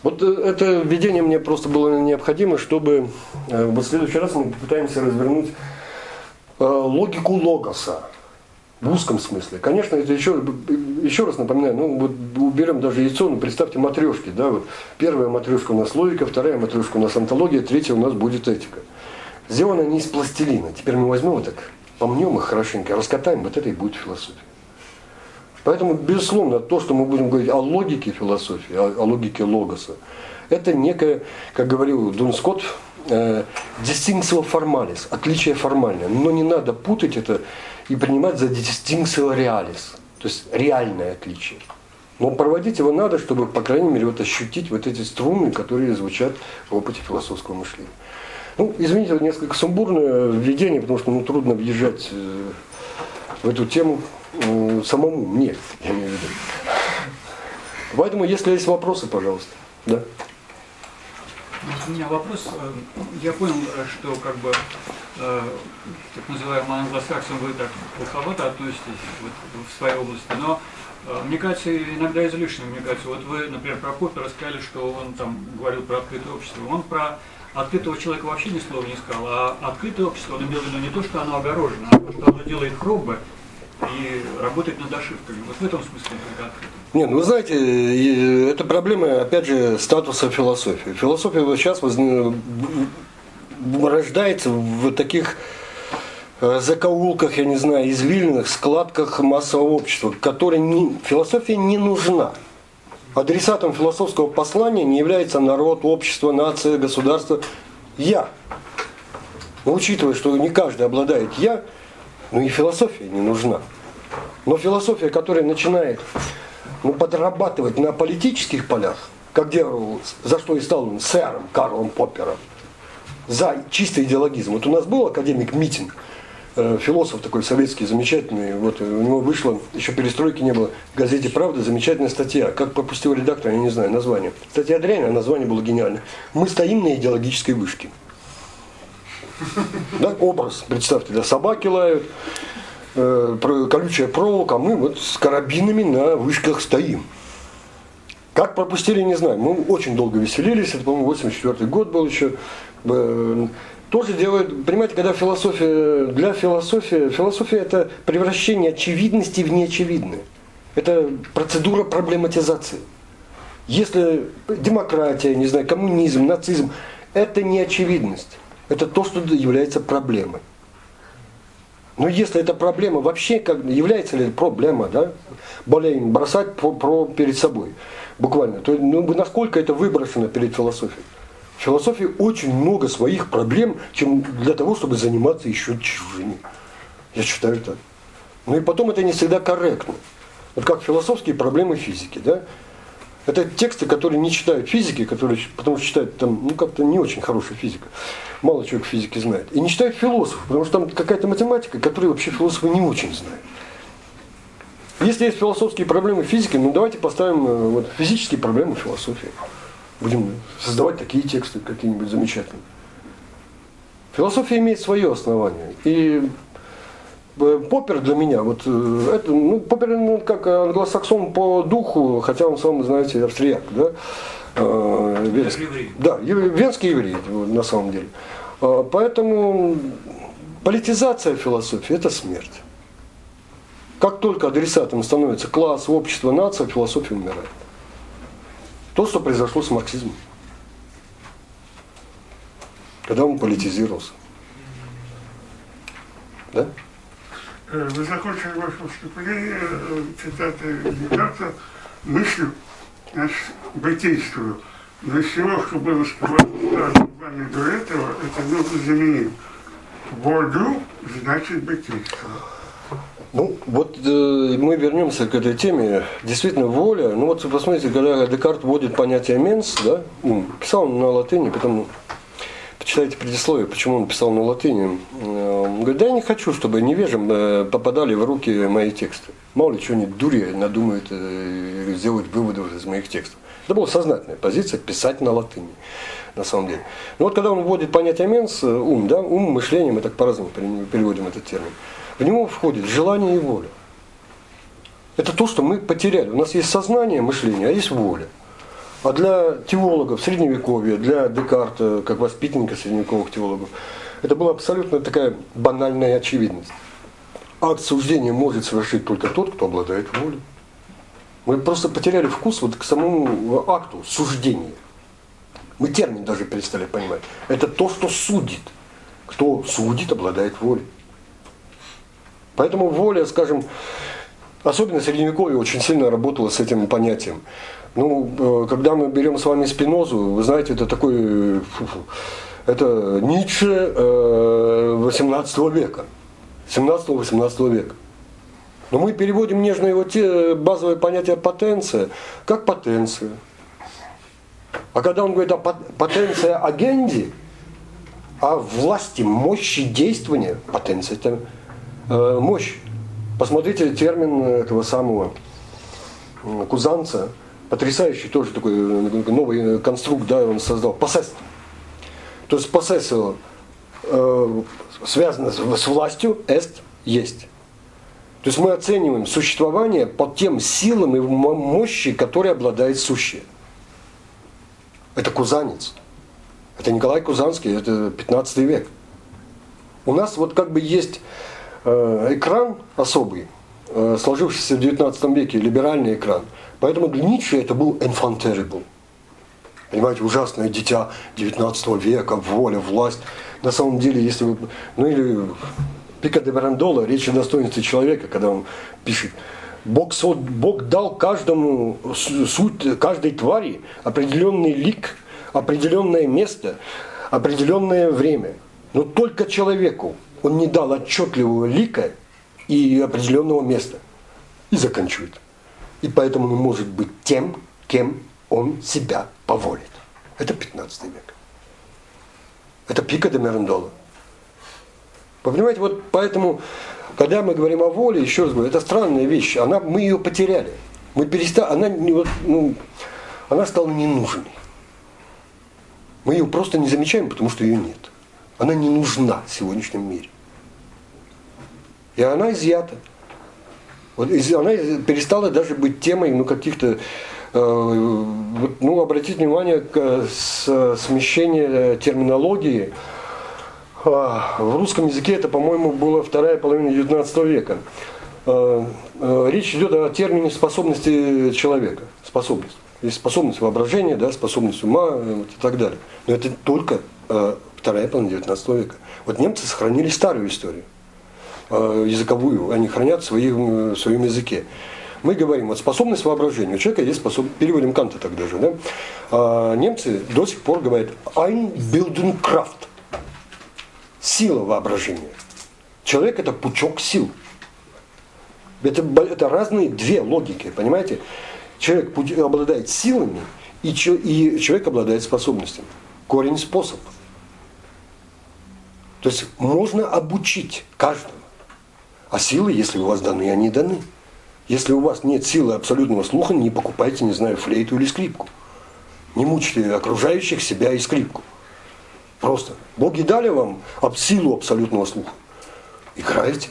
Вот э, это введение мне просто было необходимо, чтобы э, вот в следующий раз мы попытаемся развернуть э, логику логоса в узком смысле. Конечно, это еще, еще раз напоминаю, ну вот уберем даже яйцо, ну представьте матрешки, да, вот первая матрешка у нас логика, вторая матрешка у нас антология, третья у нас будет этика. Сделано не из пластилина. Теперь мы возьмем вот так, помнем их хорошенько, раскатаем, вот это и будет философия. Поэтому, безусловно, то, что мы будем говорить о логике философии, о, о логике логоса, это некое, как говорил Дун Скотт, э, distinctio formalis, отличие формальное. Но не надо путать это и принимать за distinctio realis, то есть реальное отличие. Но проводить его надо, чтобы, по крайней мере, вот ощутить вот эти струны, которые звучат в опыте философского мышления. Ну, извините, несколько сумбурное введение, потому что ну, трудно въезжать э, в эту тему самому мне, я имею в виду. Поэтому, если есть вопросы, пожалуйста. Да. У меня вопрос. Э, я понял, что как бы э, так называемым англосаксам вы так плоховато относитесь вот, в своей области, но э, мне кажется, иногда излишне, мне кажется, вот вы, например, про Поппера сказали, что он там говорил про открытое общество. Он про открытого человека вообще ни слова не сказал, а открытое общество, он имел в виду не то, что оно огорожено, а то, что оно делает пробы, и работать над ошибками. Вот в этом смысле открыто. Не, ну вы знаете, это проблема, опять же, статуса философии. Философия вот сейчас воз... рождается в таких э, закоулках, я не знаю, извилинах, складках массового общества, которые не... философия не нужна. Адресатом философского послания не является народ, общество, нация, государство. Я. Но учитывая, что не каждый обладает я, ну и философия не нужна. Но философия, которая начинает ну, подрабатывать на политических полях, как делал, за что и стал он сэром Карлом Поппером, за чистый идеологизм. Вот у нас был академик Митин, э, философ такой советский, замечательный. Вот у него вышло, еще перестройки не было, в газете «Правда» замечательная статья. Как пропустил редактор, я не знаю название. Статья дрянь, а название было гениально. «Мы стоим на идеологической вышке». Да, образ, представьте, да, собаки лают, э, колючая проволока, а мы вот с карабинами на вышках стоим. Как пропустили, не знаю. Мы очень долго веселились, это, по-моему, 84 год был еще. Тоже делают, понимаете, когда философия, для философии, философия это превращение очевидности в неочевидное. Это процедура проблематизации. Если демократия, не знаю, коммунизм, нацизм, это неочевидность это то, что является проблемой. Но если эта проблема вообще, как, является ли проблема, да, болеем бросать про, про перед собой, буквально, то ну, насколько это выброшено перед философией. В философии очень много своих проблем, чем для того, чтобы заниматься еще чужими. Я считаю так. Ну и потом это не всегда корректно. Вот как философские проблемы физики, да? Это тексты, которые не читают физики, которые, потому что читают там, ну, как-то не очень хорошая физика. Мало человек физики знает. И не читают философов, потому что там какая-то математика, которую вообще философы не очень знают. Если есть философские проблемы физики, ну давайте поставим э, вот, физические проблемы философии. Будем создавать такие тексты какие-нибудь замечательные. Философия имеет свое основание. И Поппер для меня, вот э, это, ну, Поппер ну, как англосаксон по духу, хотя он сам, знаете, австрияк, да? Э, венский. еврей. Да, венский еврей, на самом деле. Поэтому политизация философии – это смерть. Как только адресатом становится класс, общество, нация, философия умирает. То, что произошло с марксизмом. Когда он политизировался. Да? Э, Вы закончили ваше выступление э, цитатой Декарта мыслью, значит, бытийствую. Но из всего, что было сказано вами до этого, это нужно заменить. Волю значит бытийство. Ну, вот э, мы вернемся к этой теме. Действительно, воля. Ну вот посмотрите, когда Декарт вводит понятие менс, да, ум, писал он на латыни, потом почитайте предисловие, почему он писал на латыни. Э, Он говорит, да я не хочу, чтобы невежим э, попадали в руки мои тексты. Мало ли что-нибудь дури надумают э, сделать выводы из моих текстов. Это была сознательная позиция писать на латыни, на самом деле. Но вот когда он вводит понятие менс, э, ум, да, ум, мышление, мы так по-разному пере- переводим этот термин, в него входит желание и воля. Это то, что мы потеряли. У нас есть сознание, мышление, а есть воля. А для теологов средневековья, для Декарта, как воспитанника средневековых теологов, это была абсолютно такая банальная очевидность. Акт суждения может совершить только тот, кто обладает волей. Мы просто потеряли вкус вот к самому акту суждения. Мы термин даже перестали понимать. Это то, что судит. Кто судит, обладает волей. Поэтому воля, скажем, особенно средневековье очень сильно работала с этим понятием. Ну, э, когда мы берем с вами Спинозу, вы знаете, это такой, э, фу-фу, это Ницше э, 18 века, 17-18 века. Но мы переводим нежно его те, базовое понятие потенция, как потенция. А когда он говорит о пот- потенция агенди, о власти, мощи действования, потенция это э, мощь. Посмотрите термин этого самого э, Кузанца, потрясающий тоже такой э, новый э, конструкт, да, он создал, possessed. То есть possessor э, связано с, властью, est есть. То есть мы оцениваем существование по тем силам и мо- мощи, которые обладает сущее. Это кузанец. Это Николай Кузанский, это 15 век. У нас вот как бы есть э, экран особый, э, сложившийся в 19 веке, либеральный экран. Поэтому для Ницше это был enfant terrible. Понимаете, ужасное дитя 19 века, воля, власть. На самом деле, если вы... Ну или Пика де Барандола, речь о достоинстве человека, когда он пишет, Бог, Бог дал каждому суть, каждой твари определенный лик, определенное место, определенное время. Но только человеку он не дал отчетливого лика и определенного места. И заканчивает. И поэтому он может быть тем, кем он себя поволит. Это 15 век. Это пика де Мерендола. Вы понимаете, вот поэтому, когда мы говорим о воле, еще раз говорю, это странная вещь. Она, мы ее потеряли. Мы перестали, она, ну, она стала ненужной. Мы ее просто не замечаем, потому что ее нет. Она не нужна в сегодняшнем мире. И она изъята. Вот она перестала даже быть темой ну, каких-то, ну, обратите внимание, к, э, терминологии. А, В русском языке это, по-моему, была вторая половина XIX века. Э, э, Речь идет о термине способности человека. Способность. Есть способность воображения, да, способность ума э, вот, и так далее. Но это только э, вторая половина XIX века. Вот немцы сохранили старую историю э, языковую, они хранят в своем, в своем языке. Мы говорим, вот способность воображения. У человека есть способность, переводим Канта тогда же, да? А немцы до сих пор говорят Einbildungskraft. Сила воображения. Человек это пучок сил. Это, это разные две логики, понимаете? Человек обладает силами, и, и человек обладает способностями. Корень – способ. То есть можно обучить каждого. А силы, если у вас даны, они даны. Если у вас нет силы абсолютного слуха, не покупайте, не знаю, флейту или скрипку. Не мучьте окружающих себя и скрипку. Просто. Боги дали вам об- силу абсолютного слуха. Играйте.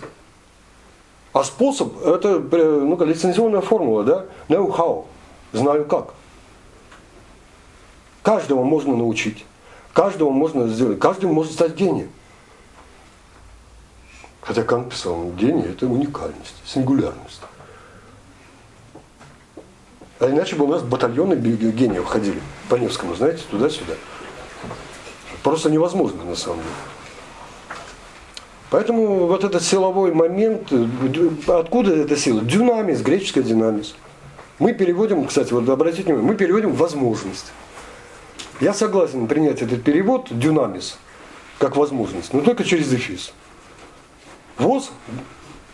А способ – это ну, лицензионная формула, да? Know-how. Знаю как. Каждого можно научить. Каждого можно сделать. Каждый может стать гением. Хотя Кант писал, гений – это уникальность, сингулярность. А иначе бы у нас батальоны ге- гениев ходили по Невскому, знаете, туда-сюда. Просто невозможно на самом деле. Поэтому вот этот силовой момент, э, откуда эта сила? Дюнамис, греческая динамис. Мы переводим, кстати, вот обратите внимание, мы переводим возможность. Я согласен принять этот перевод дюнамис как возможность, но только через дефис. ВОЗ,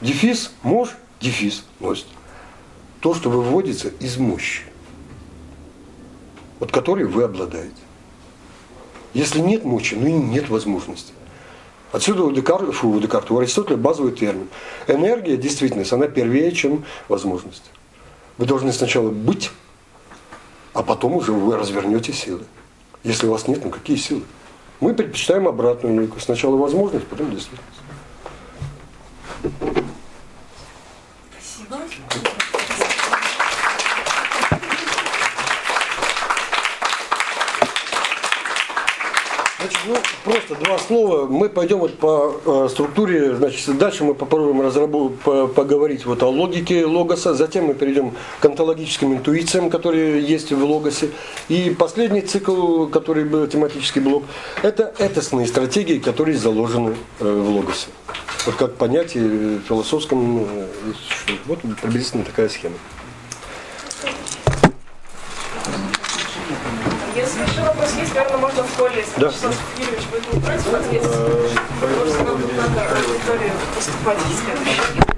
дефис, мож, дефис носит. То, что выводится из мощи, от которой вы обладаете. Если нет мощи, ну и нет возможности. Отсюда у Декарта, фу, у Декарта, у Аристотеля базовый термин. Энергия, действительность, она первее, чем возможность. Вы должны сначала быть, а потом уже вы развернете силы. Если у вас нет, ну какие силы? Мы предпочитаем обратную логику. Сначала возможность, потом действительность. Спасибо. Значит, ну, просто два слова. Мы пойдем вот по э, структуре, значит, дальше мы попробуем разработ- по- поговорить вот о логике логоса, затем мы перейдем к онтологическим интуициям, которые есть в логосе. И последний цикл, который был тематический блок, это этосные стратегии, которые заложены э, в логосе. Вот как понятие в философском, э, вот приблизительно такая схема. Если еще вопрос есть, наверное, можно в туалет. Да. Вячеслав Юрьевич, вы не против ответить? Потому что нам надо Виктории поступать в следующий.